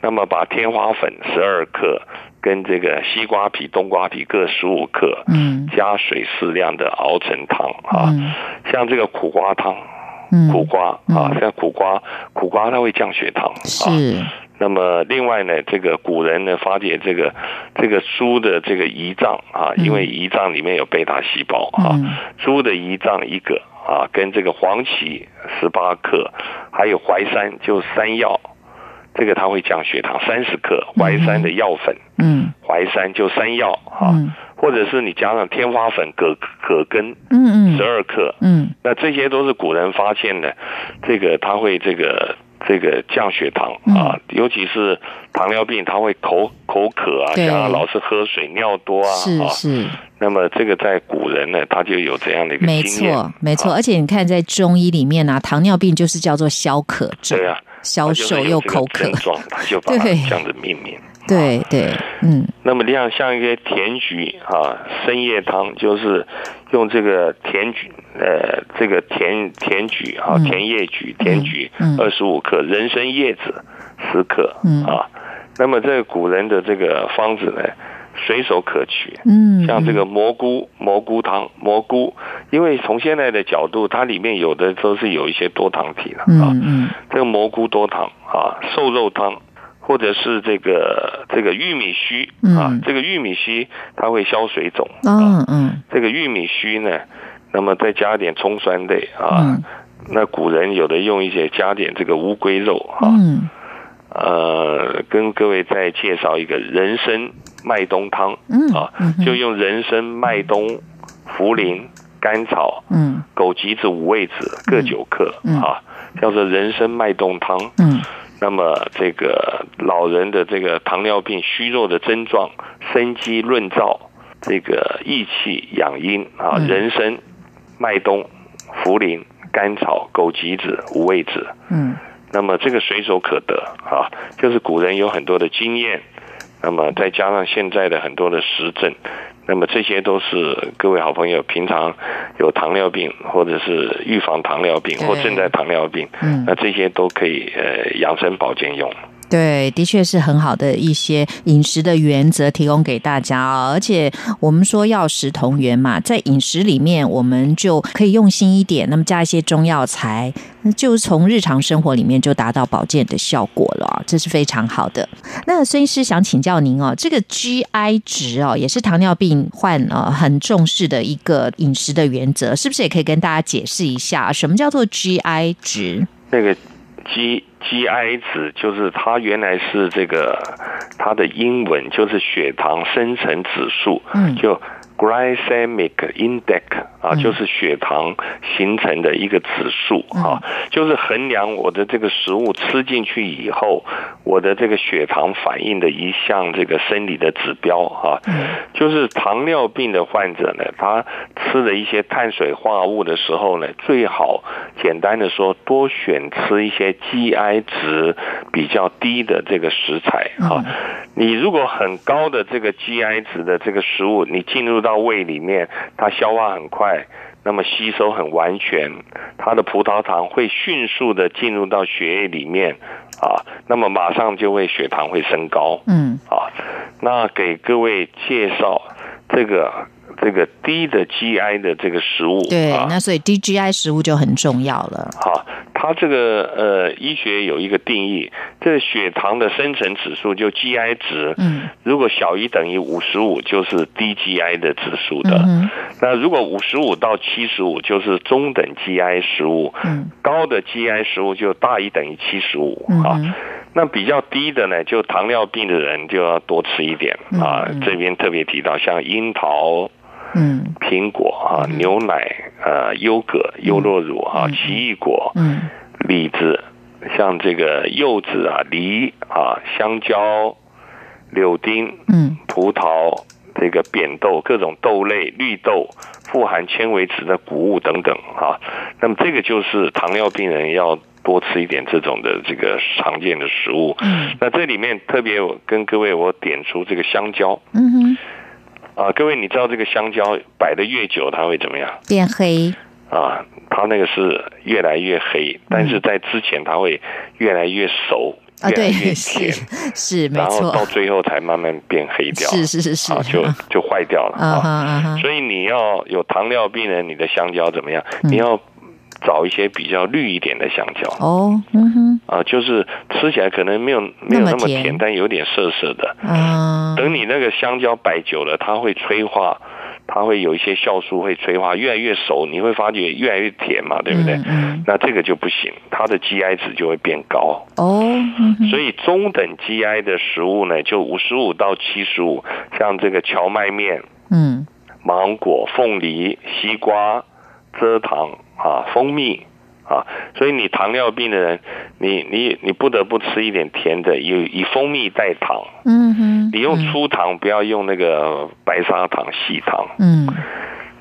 那么把天花粉十二克跟这个西瓜皮、冬瓜皮各十五克，嗯，加水适量的熬成汤啊，像这个苦瓜汤。苦瓜啊，像苦瓜，苦瓜它会降血糖。是。那么另外呢，这个古人呢发觉这个这个猪的这个胰脏啊，因为胰脏里面有贝塔细胞啊，猪的胰脏一个啊，跟这个黄芪十八克，还有淮山就山药，这个它会降血糖三十克，淮山的药粉，嗯，淮山就山药啊。或者是你加上天花粉、葛葛根，嗯嗯，十二克，嗯，那这些都是古人发现的，这个它会这个这这个降血糖啊，尤其是糖尿病，他会口口渴啊，对。想要老是喝水、尿多啊，啊，是。是，那么这个在古人呢，他就有这样的一个没错没错。啊而且你看，在中医里面啊，糖尿病就是叫做消渴症，对啊，消瘦又口渴。症，状，他就把这样子命名。对对，嗯那么像像一些甜菊啊，生叶汤就是用这个甜菊，呃，这个甜甜菊啊，嗯甜叶菊、甜菊嗯二十五克，人参叶子十克嗯啊。那么这个古人的这个方子呢，随手可取。嗯，像这个蘑菇蘑菇汤，蘑菇，因为从现在的角度，它里面有的都是有一些多糖体的啊。嗯嗯这个蘑菇多糖啊，瘦肉汤，或者是这个这个玉米须啊，嗯这个玉米须它会消水肿啊。嗯。嗯这个玉米须呢，那么再加点葱酸类啊。嗯。那古人有的用一些加点这个乌龟肉啊，嗯。呃，跟各位再介绍一个人参麦冬汤嗯啊嗯，就用人参、麦冬、茯苓、甘草、嗯。枸杞子、五味子各九克嗯。啊，叫做人参麦冬汤。嗯那么这个老人的这个糖尿病虚弱的症状，生机润燥，这个益气养阴啊，嗯。人参、麦冬、茯苓、甘草、枸杞子、五味子，嗯。那么这个随手可得啊，就是古人有很多的经验，那么再加上现在的很多的实证，那么这些都是各位好朋友平常有糖尿病或者是预防糖尿病或正在糖尿病，嗯那这些都可以呃养生保健用。对，的确是很好的一些饮食的原则提供给大家哦。而且我们说药食同源嘛，在饮食里面我们就可以用心一点，那么加一些中药材，就从日常生活里面就达到保健的效果了，这是非常好的。那孙医师想请教您哦，这个 GI 值哦，也是糖尿病患呃很重视的一个饮食的原则，是不是也可以跟大家解释一下，什么叫做 GI 值？那个 G GI 值就是它原来是这个它的英文就是血糖生成指数，嗯。就 glycemic index 啊，嗯就是血糖形成的一个指数啊，就是衡量我的这个食物吃进去以后，我的这个血糖反应的一项这个生理的指标啊。就是糖尿病的患者呢，他吃了一些碳水化合物的时候呢，最好简单的说，多选吃一些 GI 值比较低的这个食材啊。你如果很高的这个 GI 值的这个食物，你进入到胃里面，它消化很快。那么吸收很完全，它的葡萄糖会迅速的进入到血液里面啊，那么马上就会血糖会升高。嗯啊，那给各位介绍这个这个低的 GI 的这个食物，对，啊，那所以低 GI 食物就很重要了。好，它这个呃医学有一个定义，这个血糖的生成指数就 GI 值，嗯。如果小于等于五十五就是低 GI 的指数的，嗯那如果五十五到七十五就是中等 GI 食物，嗯。高的 GI 食物就大于等于七十五啊。嗯哼那比较低的呢，就糖尿病的人就要多吃一点啊。这边特别提到，像樱桃、嗯。苹果啊、牛奶、呃、优格、优酪乳啊、奇异果、嗯。李子，像这个柚子啊、梨啊、香蕉、柳丁、嗯。葡萄、这个扁豆、各种豆类、绿豆、富含纤维质的谷物等等啊。那么这个就是糖尿病人要多吃一点这种的这个常见的食物。嗯那这里面特别我跟各位我点出这个香蕉嗯哼，啊，各位你知道这个香蕉摆的越久它会怎么样变黑。啊？它那个是越来越黑，但是在之前它会越来越熟，啊，对，越来越 是甜。是没然后，到最后才慢慢变黑掉，是是是是啊，就就坏掉了啊哈啊。啊，所以你要有糖尿病人，你的香蕉怎么样？嗯你要找一些比较绿一点的香蕉。哦，嗯哼，啊，就是吃起来可能没有没有那么甜甜，但有点涩涩的。啊，等你那个香蕉摆久了，它会催化，它会有一些酵素会催化，越来越熟，你会发觉越来越甜嘛，对不对？嗯嗯。那这个就不行，它的 GI 值就会变高。哦，嗯所以中等 GI 的食物呢，就五十五到七十五，像这个荞麦面、嗯。芒果、凤梨、西瓜、蔗糖啊、蜂蜜、啊，所以你糖尿病的人，你你你不得不吃一点甜的，以以蜂蜜代糖。嗯哼，你用粗糖，不要用那个白砂糖、细糖。嗯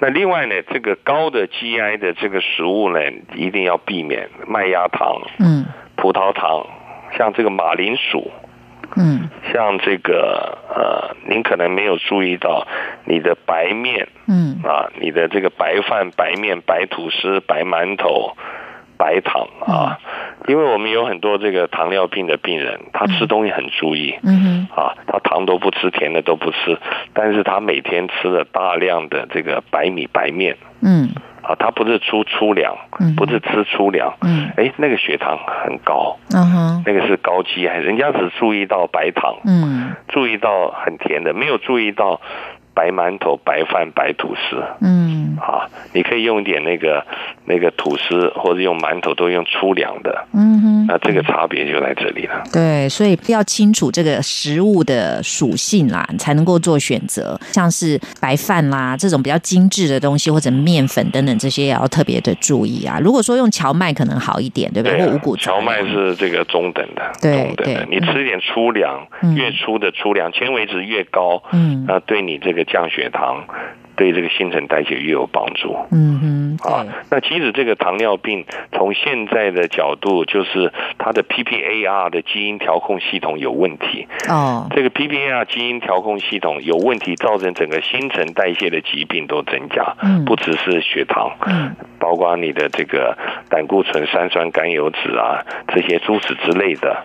那另外呢，这个高的 GI 的这个食物呢，一定要避免麦芽糖、嗯葡萄糖，像这个马铃薯，嗯。像这个呃，您可能没有注意到你的白面嗯。啊，你的这个白饭、白面、白吐司、白馒头、白糖啊，因为我们有很多这个糖尿病的病人，他吃东西很注意。嗯哼。啊，他糖都不吃，甜的都不吃，但是他每天吃了大量的这个白米白面嗯。啊，他不是粗粗粮嗯，不是吃粗粮，嗯。哎，那个血糖很高，嗯哼。那个是高 GI，人家只注意到白糖，嗯。注意到很甜的，没有注意到白馒头、白饭、白吐司嗯啊。你可以用一点那个那个吐司，或者用馒头，都用粗粮的，嗯哼。那这个差别就在这里了。对，所以要清楚这个食物的属性啦，你才能够做选择。像是白饭啦这种比较精致的东西，或者面粉等等这些，也要特别的注意啊。如果说用荞麦可能好一点，对不对？对啊或五谷杂荞麦是这个中等的，对中等的。对你吃一点粗粮，嗯越粗的粗粮，纤维值越高，嗯那对你这个降血糖，对这个新陈代谢越有帮助。嗯哼，啊对，，那其实这个糖尿病从现在的角度，就是它的 PPAR 的基因调控系统有问题。哦，这个 PPAR 基因调控系统有问题，造成整个新陈代谢的疾病都增加，嗯。不只是血糖，嗯。包括你的这个胆固醇、三酸甘油脂啊，这些诸此之类的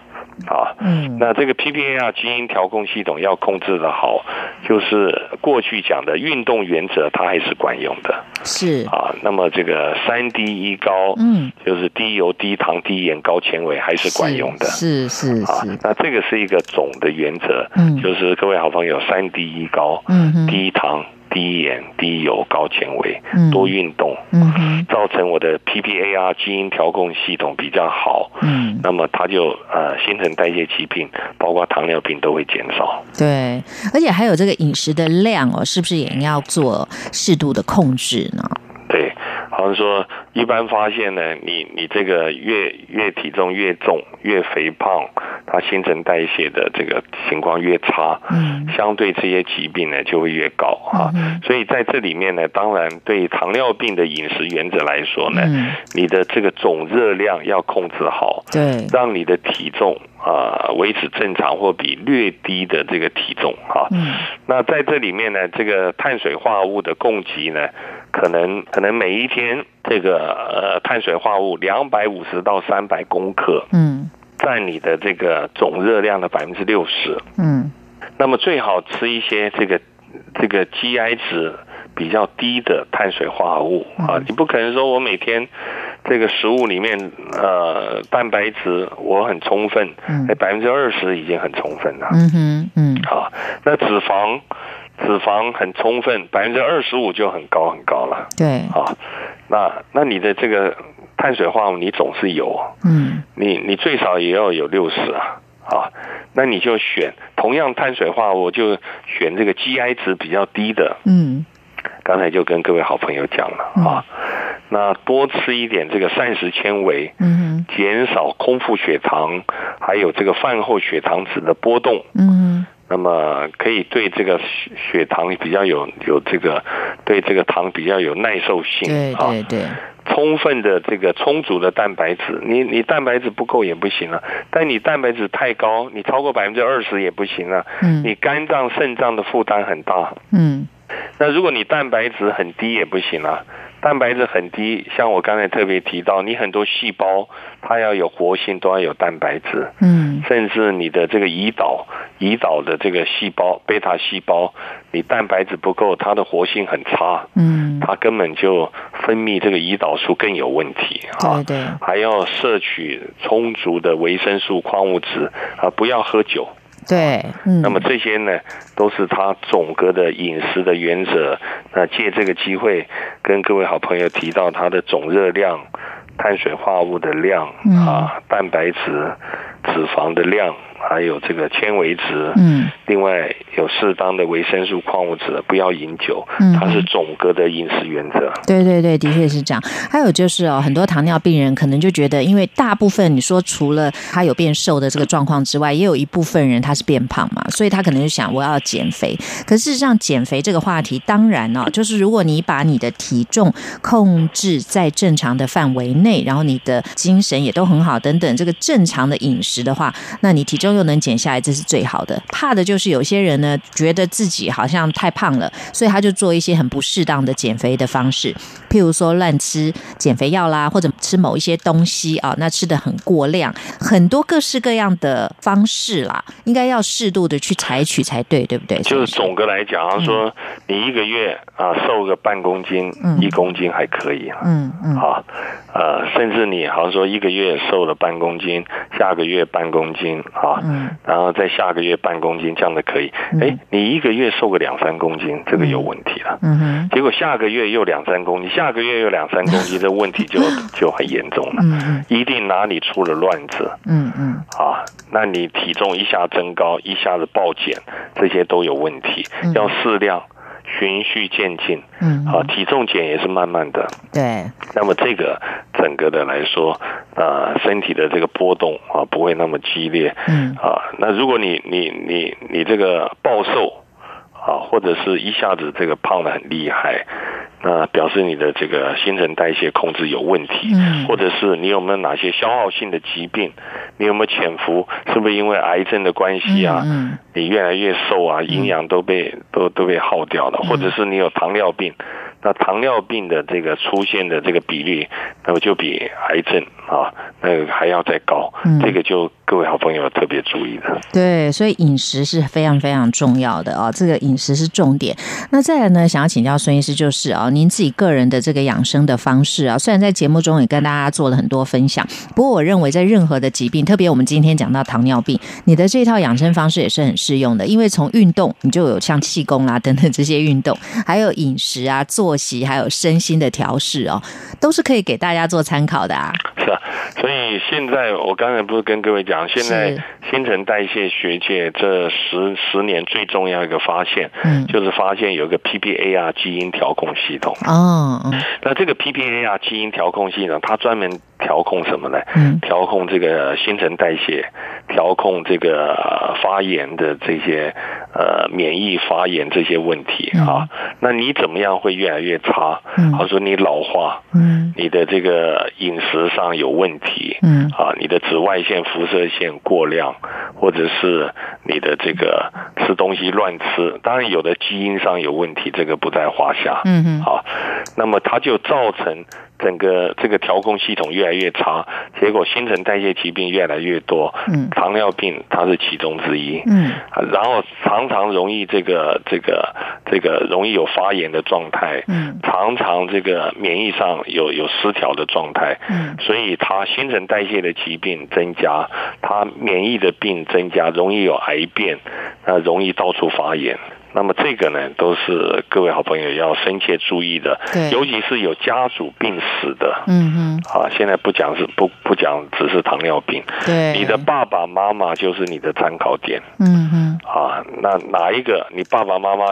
啊。嗯那这个 PPAR 基因调控系统要控制的好，就是过去讲的运动原则，它还是管用的是，啊。那么这个三低一高，嗯，就是低油、低糖、低盐、高纤维，还是管用的。是是啊是，，那这个是一个总的原则，嗯就是各位好朋友，三低一高，嗯哼低糖、低盐、低油、高纤维嗯，多运动，造成我的 PPAR 基因调控系统比较好，嗯，那么它就呃新陈代谢疾病，包括糖尿病都会减少。对，而且还有这个饮食的量哦，是不是也要做适度的控制呢？对，好像说一般发现呢，你你这个越越体重越重，越肥胖，它新陈代谢的这个情况越差，嗯。相对这些疾病呢就会越高啊。嗯所以在这里面呢，当然对糖尿病的饮食原则来说呢，嗯。你的这个总热量要控制好，对，让你的体重啊、维持正常或比略低的这个体重哈、嗯。那在这里面呢，这个碳水化合物的供给呢，可能可能每一天这个呃碳水化合物两百五十到三百公克，嗯占你的这个总热量的百分之六十。嗯那么最好吃一些这个这个 GI 值比较低的碳水化合物啊，你不可能说我每天这个食物里面呃蛋白质我很充分嗯，百分之二十已经很充分了。嗯哼嗯啊，那脂肪脂肪很充分，百分之二十五就很高很高了对，啊。那那你的这个碳水化合物你总是有，嗯你你最少也要有六十啊啊。那你就选同样碳水化合物，就选这个 GI 值比较低的。嗯刚才就跟各位好朋友讲了啊，那多吃一点这个膳食纤维，嗯减少空腹血糖，还有这个饭后血糖值的波动。嗯那么可以对这个血血糖比较有有这个对这个糖比较有耐受性对啊，对对，充分的这个充足的蛋白质，你你蛋白质不够也不行啊，但你蛋白质太高，你超过百分之二十也不行啊，嗯。你肝脏肾脏的负担很大。嗯。那如果你蛋白质很低也不行啊，蛋白质很低，像我刚才特别提到，你很多细胞它要有活性，都要有蛋白质。嗯甚至你的这个胰岛胰岛的这个细胞贝塔细胞，你蛋白质不够，它的活性很差，嗯，它根本就分泌这个胰岛素更有问题啊对。对，还要摄取充足的维生素、矿物质啊，不要喝酒。对，嗯，那么这些呢，都是他总格的饮食的原则。那借这个机会，跟各位好朋友提到它的总热量、碳水化合物的量嗯。啊、蛋白质、脂肪的量还有这个纤维质，嗯，另外有适当的维生素、矿物质，不要饮酒，嗯它是总个的饮食原则。对对对，的确是这样。还有就是哦，很多糖尿病人可能就觉得，因为大部分你说除了他有变瘦的这个状况之外，也有一部分人他是变胖嘛，所以他可能就想我要减肥。可事实上，减肥这个话题，当然哦，就是如果你把你的体重控制在正常的范围内，然后你的精神也都很好等等，这个正常的饮食的话，那你体重又能减下来，这是最好的。怕的就是有些人呢，觉得自己好像太胖了，所以他就做一些很不适当的减肥的方式，譬如说乱吃减肥药啦，或者吃某一些东西啊，那吃的很过量，很多各式各样的方式啦，应该要适度的去采取才对，对不对？就是总的来讲，他说你一个月啊瘦个半公斤、嗯一公斤还可以啊。嗯嗯啊，呃，甚至你好像说一个月瘦了半公斤，下个月半公斤啊，嗯然后再下个月半公斤，这样的可以。哎，你一个月瘦个两三公斤，这个有问题了。嗯哼结果下个月又两三公斤，下个月又两三公斤，这问题就 就很严重了。嗯嗯一定哪里出了乱子嗯嗯啊？那你体重一下增高，一下子暴减，这些都有问题嗯。要适量，循序渐进。嗯，好，体重减也是慢慢的。对，那么这个整个的来说，呃，身体的这个波动啊不会那么激烈。嗯啊，那如果你你你你这个暴瘦啊，或者是一下子这个胖的很厉害，那表示你的这个新陈代谢控制有问题，嗯或者是你有没有哪些消耗性的疾病，你有没有潜伏，是不是因为癌症的关系啊？嗯你越来越瘦啊，营养都被、都都被耗掉了，或者是你有糖尿病，那糖尿病的这个出现的这个比例，那么就比癌症啊那个还要再高，嗯这个就各位好朋友要特别注意的。对，所以饮食是非常非常重要的哦，这个饮食是重点。那再来呢，想要请教孙医师，就是啊、您自己个人的这个养生的方式啊，虽然在节目中也跟大家做了很多分享，不过我认为在任何的疾病，特别我们今天讲到糖尿病，你的这套养生方式也是很适用的，因为从运动你就有像气功啦等等这些运动，还有饮食啊、作息，还有身心的调试哦，都是可以给大家做参考的啊。是啊，所以现在我刚才不是跟各位讲，现在新陈代谢学界这十十年最重要一个发现，嗯就是发现有一个 PPAR 基因调控系统。哦，嗯那这个 PPAR 基因调控系统，它专门调控什么呢？嗯调控这个新陈代谢，调控这个呃发炎的这些呃免疫发炎这些问题啊。那你怎么样会越来越差？嗯好说你老化，嗯你的这个饮食上有问题，嗯啊，你的紫外线、辐射线过量，或者是你的这个吃东西乱吃，当然有的基因上有问题，这个不在话下。嗯嗯好，那么它就造成整个这个调控系统越来越差，结果新陈代谢疾病越来越多，嗯糖尿病它是其中之一。嗯啊然后常常容易这个这个这个容易有发炎的状态，嗯常常这个免疫上有有失调的状态，嗯所以它新陈代谢的疾病增加，它免疫的病增加，容易有癌变，那容易到处发炎。那么这个呢，都是各位好朋友要深切注意的对，尤其是有家族病史的。嗯哼，啊，现在不讲是不不讲只是糖尿病，对，你的爸爸妈妈就是你的参考点。嗯哼啊，那哪一个你爸爸妈妈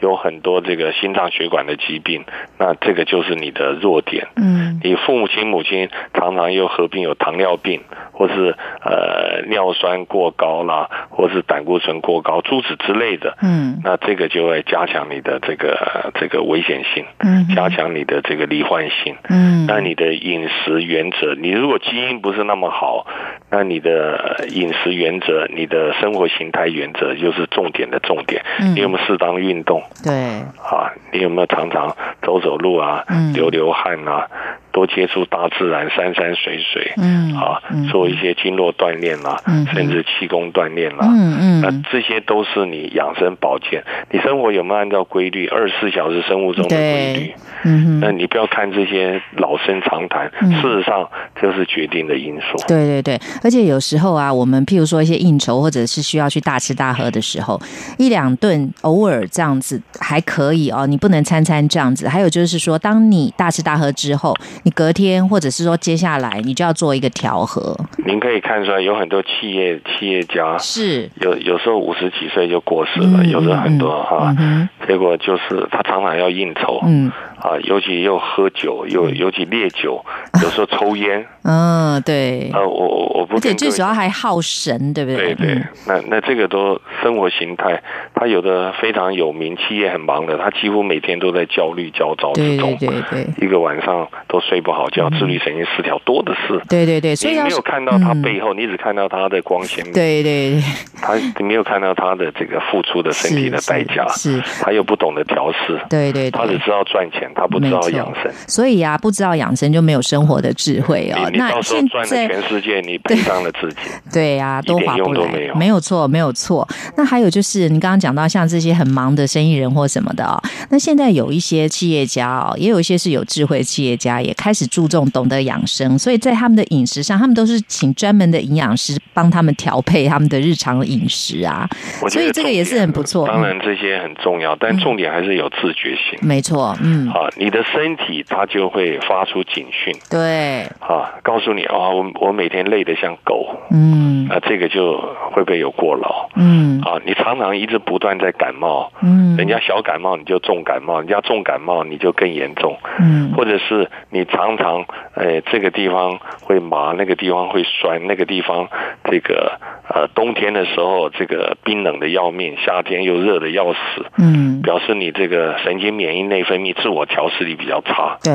有很多这个心脏血管的疾病，那这个就是你的弱点。嗯你父母亲母亲常常又合并有糖尿病，或是呃尿酸过高啦，或是胆固醇过高，诸此之类的。嗯那这个就会加强你的这个这个危险性，嗯加强你的这个罹患性。嗯，那你的饮食原则，你如果基因不是那么好，那你的饮食原则、你的生活形态原则就是重点的重点。嗯你有没有适当运动对，啊？你有没有常常走走路啊嗯，流流汗啊？多接触大自然，山山水水嗯啊嗯，做一些经络锻炼啦嗯，甚至气功锻炼啦。嗯嗯，那这些都是你养生保健，你生活有没有按照规律？二十四小时生物钟的规律对？，嗯，那你不要看这些老生常谈，嗯事实上这是决定的因素。对对对，而且有时候啊，我们譬如说一些应酬，或者是需要去大吃大喝的时候，一两顿偶尔这样子还可以哦，你不能餐餐这样子。还有就是说，当你大吃大喝之后，你隔天或者是说接下来你就要做一个调和。您可以看出来，有很多企业企业家是。有有时候五十几岁就过世了，有的很多哈，嗯结果就是他常常要应酬，嗯啊，尤其又喝酒，又尤其烈酒，有时候抽烟，嗯对，啊我我我不，而且最主要还耗神，对不对？对对，那那这个都生活形态，他有的非常有名，企业很忙的，他几乎每天都在焦虑焦躁之中，对对对，一个晚上都睡不好觉，自律神经失调多的是，对对对，所以没有看到他背后，你只看到他的光鲜，对对对，他没有看到他的这个付出的身体的代价，是，他又不懂得调试，对对，他只知道赚钱，他不知道养生，所以啊，不知道养生就没有生活的智慧哦。那现在赚了全世界，你赔上了自己，对呀，一点用都没有，没有错，没有错。那还有就是你刚刚讲到像这些很忙的生意人或什么的哦，那现在有一些企业家哦，也有一些是有智慧企业家，也开始注重懂得养生，所以在他们的饮食上，他们都是请专门的营养师帮他们调配他们的日常饮食啊。所以这个也是很不错。当然这些很重要，但重点还是有自觉性。没错，嗯，啊，你的身体它就会发出警讯，对，啊，告诉你啊，我我每天累得像狗，嗯，啊这个就会不会有过劳？嗯，啊，你常常一直不断在感冒，嗯，人家小感冒你就重感冒，人家重感冒你就更严重，嗯，或者是你常常，哎，这个地方会麻，那个地方会酸，那个地方这个呃冬天的时候这个冰冷的要命，夏天又热的要死，嗯，表示你这个神经免疫内分泌自我调试力比较差，对。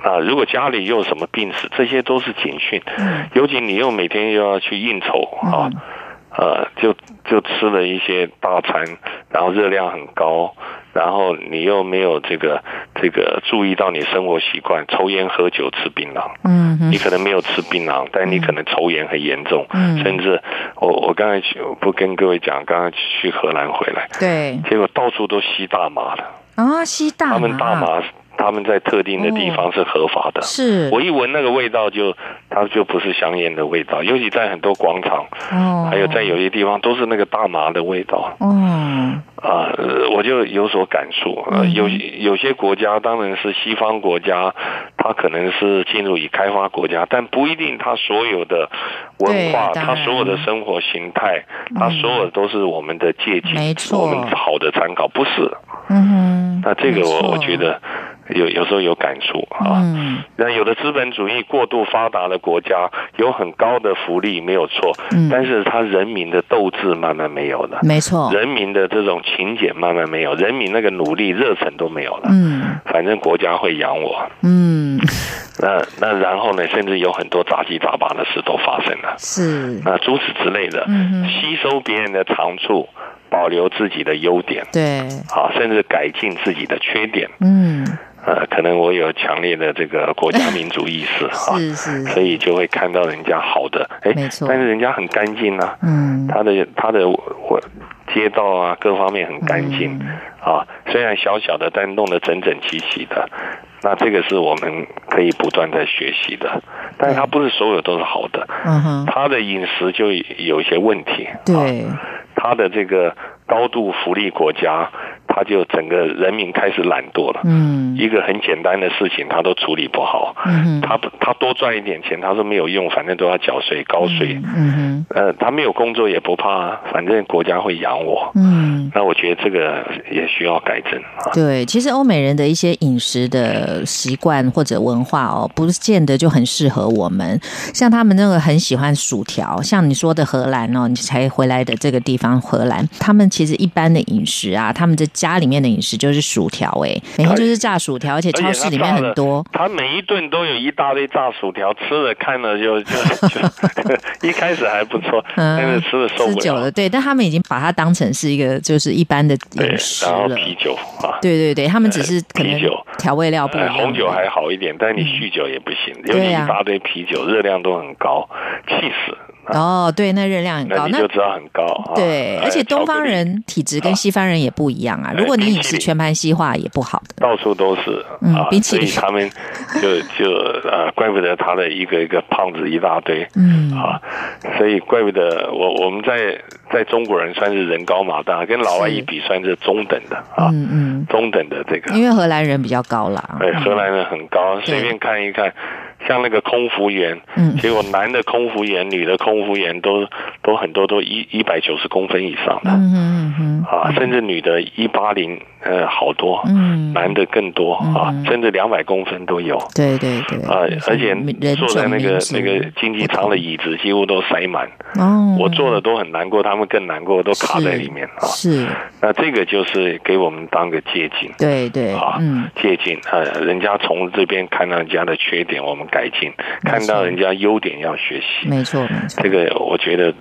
啊，如果家里又有什么病史，这些都是警讯。尤其你又每天又要去应酬啊，呃，就就吃了一些大餐，然后热量很高，然后你又没有这个这个注意到你生活习惯，抽烟喝酒吃槟榔。嗯，你可能没有吃槟榔，但你可能抽烟很严重。嗯，甚至我我刚才去不跟各位讲，刚刚去荷兰回来，对，结果到处都吸大麻了。啊，吸大麻，他们大麻。他们在特定的地方是合法的，是。我一闻那个味道就，它就不是香烟的味道，尤其在很多广场，哦，还有在有些地方都是那个大麻的味道，哦，啊，我就有所感触，呃，有有些国家当然是西方国家，它可能是进入已开发国家，但不一定它所有的文化，它所有的生活形态，它所有都是我们的借鉴，我们好的参考，不是，嗯哼，那这个我我觉得。有有时候有感触啊，那有的资本主义过度发达的国家有很高的福利没有错，但是他人民的斗志慢慢没有了，没错，人民的这种勤俭慢慢没有，人民那个努力热忱都没有了。嗯，反正国家会养我。嗯，那那然后呢，甚至有很多杂七杂八的事都发生了。是，那诸此之类的，吸收别人的长处。保留自己的优点，对，啊，甚至改进自己的缺点，嗯，呃，可能我有强烈的这个国家民族意识，是是，所以就会看到人家好的，哎，没错，但是人家很干净啊，嗯，他的他的我街道啊，各方面很干净，啊，虽然小小的，但弄得整整齐齐的，那这个是我们可以不断在学习的，但是他不是所有都是好的，嗯哼，他的饮食就有一些问题，对。他的这个高度福利国家。他就整个人民开始懒惰了。嗯，一个很简单的事情他都处理不好。嗯他他多赚一点钱，他说没有用，反正都要缴税高税。嗯哼，呃，他没有工作也不怕，反正国家会养我。嗯，那我觉得这个也需要改正。对，其实欧美人的一些饮食的习惯或者文化哦，不见得就很适合我们。像他们那个很喜欢薯条，像你说的荷兰哦，你才回来的这个地方荷兰，他们其实一般的饮食啊，他们在家。家里面的饮食就是薯条，哎，每天就是炸薯条，而且超市里面很多。他每一顿都有一大堆炸薯条，吃了看了就就就 一开始还不错，但是吃了受不了。久了，对，但他们已经把它当成是一个就是一般的饮食了。然后啤酒啊，对对对，他们只是可能调味料不一样。红酒还好一点，但是你酗酒也不行，有一大堆啤酒，热量都很高，气死。哦，对，那热量很高，那你就知道很高。对，而且东方人体质跟西方人也不一样啊。如果你饮食全盘西化，也不好的。到处都是啊，所以他们就 就呃，怪不得他的一个一个胖子一大堆。嗯啊，所以怪不得我我们在在中国人算是人高马大，跟老外一比算是中等的啊，嗯嗯，中等的这个。因为荷兰人比较高啦。对，荷兰人很高，随便看一看。像那个空服员，嗯，结果男的空服员、女的空服员都都很多都一一百九十公分以上的，嗯嗯嗯，啊，甚至女的一八零，呃，好多，嗯，男的更多啊，甚至两百公分都有，对对对，啊，而且坐在那个那个经济舱的椅子几乎都塞满，哦，我坐的都很难过，他们更难过，都卡在里面啊，是，那这个就是给我们当个借鉴，对对，啊，借鉴，啊，人家从这边看到人家的缺点，我们。改进，看到人家优点要学习，没错，没错。这个我觉得，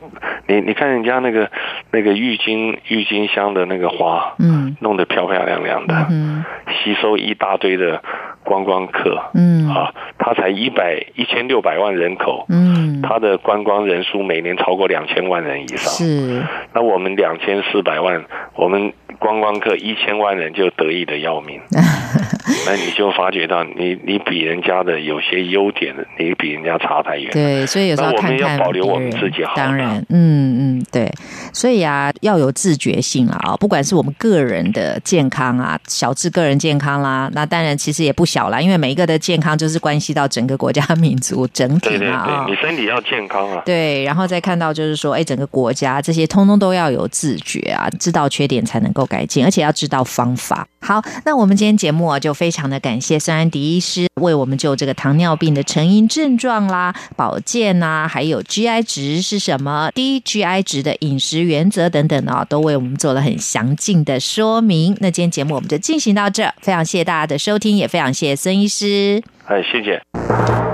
你你看人家那个那个郁金郁金香的那个花，嗯，弄得漂漂亮亮的，嗯，吸收一大堆的观光客，嗯。啊，它才一百一千六百万人口，嗯，它的观光人数每年超过两千万人以上，是。那我们两千四百万，我们。观光客一千万人就得意的要命，那你就发觉到你你比人家的有些优点，你比人家差太远。对，所以有时候看要保留我们自己好。当然，嗯嗯，对，所以啊，要有自觉性啊，不管是我们个人的健康啊，小至个人健康啦，那当然其实也不小啦，因为每一个的健康就是关系到整个国家 民族整体嘛啊。你身体要健康啊。对，然后再看到就是说，哎，整个国家这些通通都要有自觉啊，知道缺点才能够。改进，而且要知道方法。好，那我们今天节目啊，就非常的感谢孙安迪医师为我们就这个糖尿病的成因、症状啦、保健呐，还有 GI 值是什么、低 GI 值的饮食原则等等啊，都为我们做了很详尽的说明。那今天节目我们就进行到这，非常谢谢大家的收听，也非常谢谢孙医师。哎，谢谢。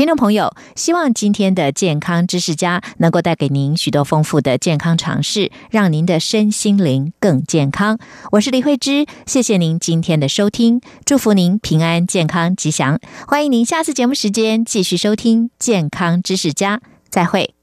听众朋友，希望今天的健康知识家能够带给您许多丰富的健康常识，让您的身心灵更健康。我是李慧芝，谢谢您今天的收听，祝福您平安健康吉祥。欢迎您下次节目时间继续收听健康知识家，再会。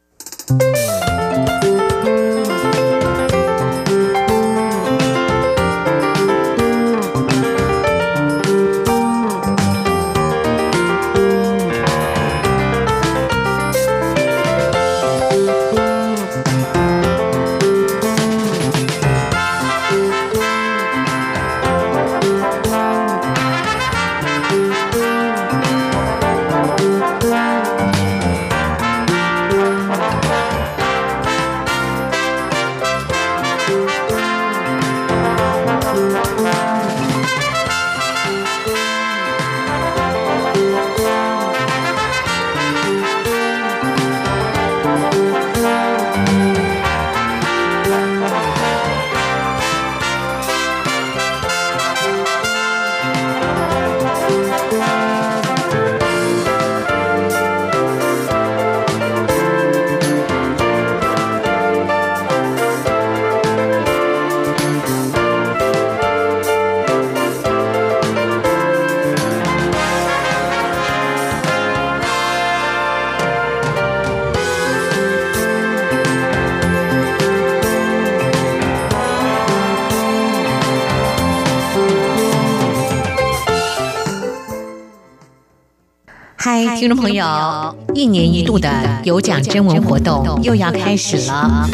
听众朋友，一年一度的有奖征文活动又要开始了。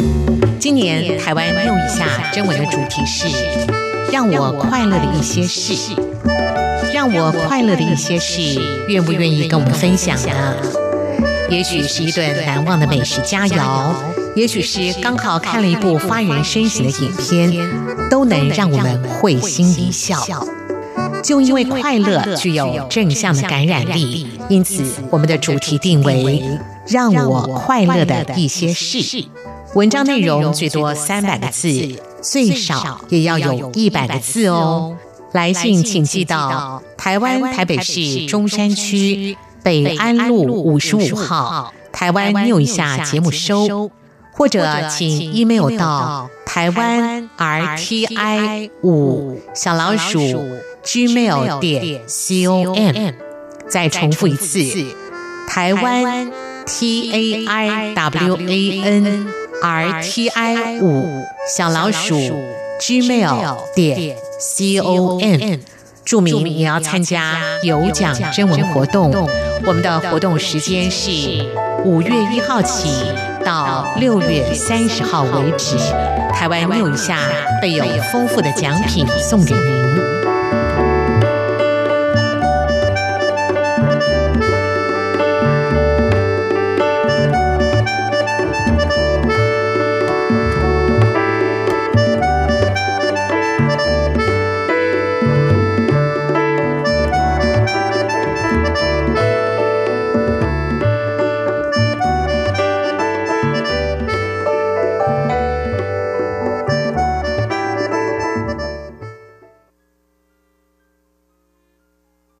今年台湾又一下征文的主题是让我快乐的一些事，让我快乐的一些事，愿不愿意跟我们分享呢？也许是一顿难忘的美食佳肴，也许是刚好看了一部发人深省的影片，都能让我们会心一笑。就因为快乐具有正向的感染力，因此我们的主题定为“让我快乐的一些事”。文章内容最多三百个字，最少也要有一百个字哦。来信请寄到台湾台北市中山区北安路五十五号台湾 new 一下节目收，或者请 email 到台湾 RTI 五小老鼠 gmail 点 com。再重复一次，台湾 T A I W A N。r t i 五小老鼠 gmail 点 c o m，注明也要参加有奖征文活动。我们的活动时间是五月一号起到六月三十号为止。台湾六一下备有丰富的奖品送给您。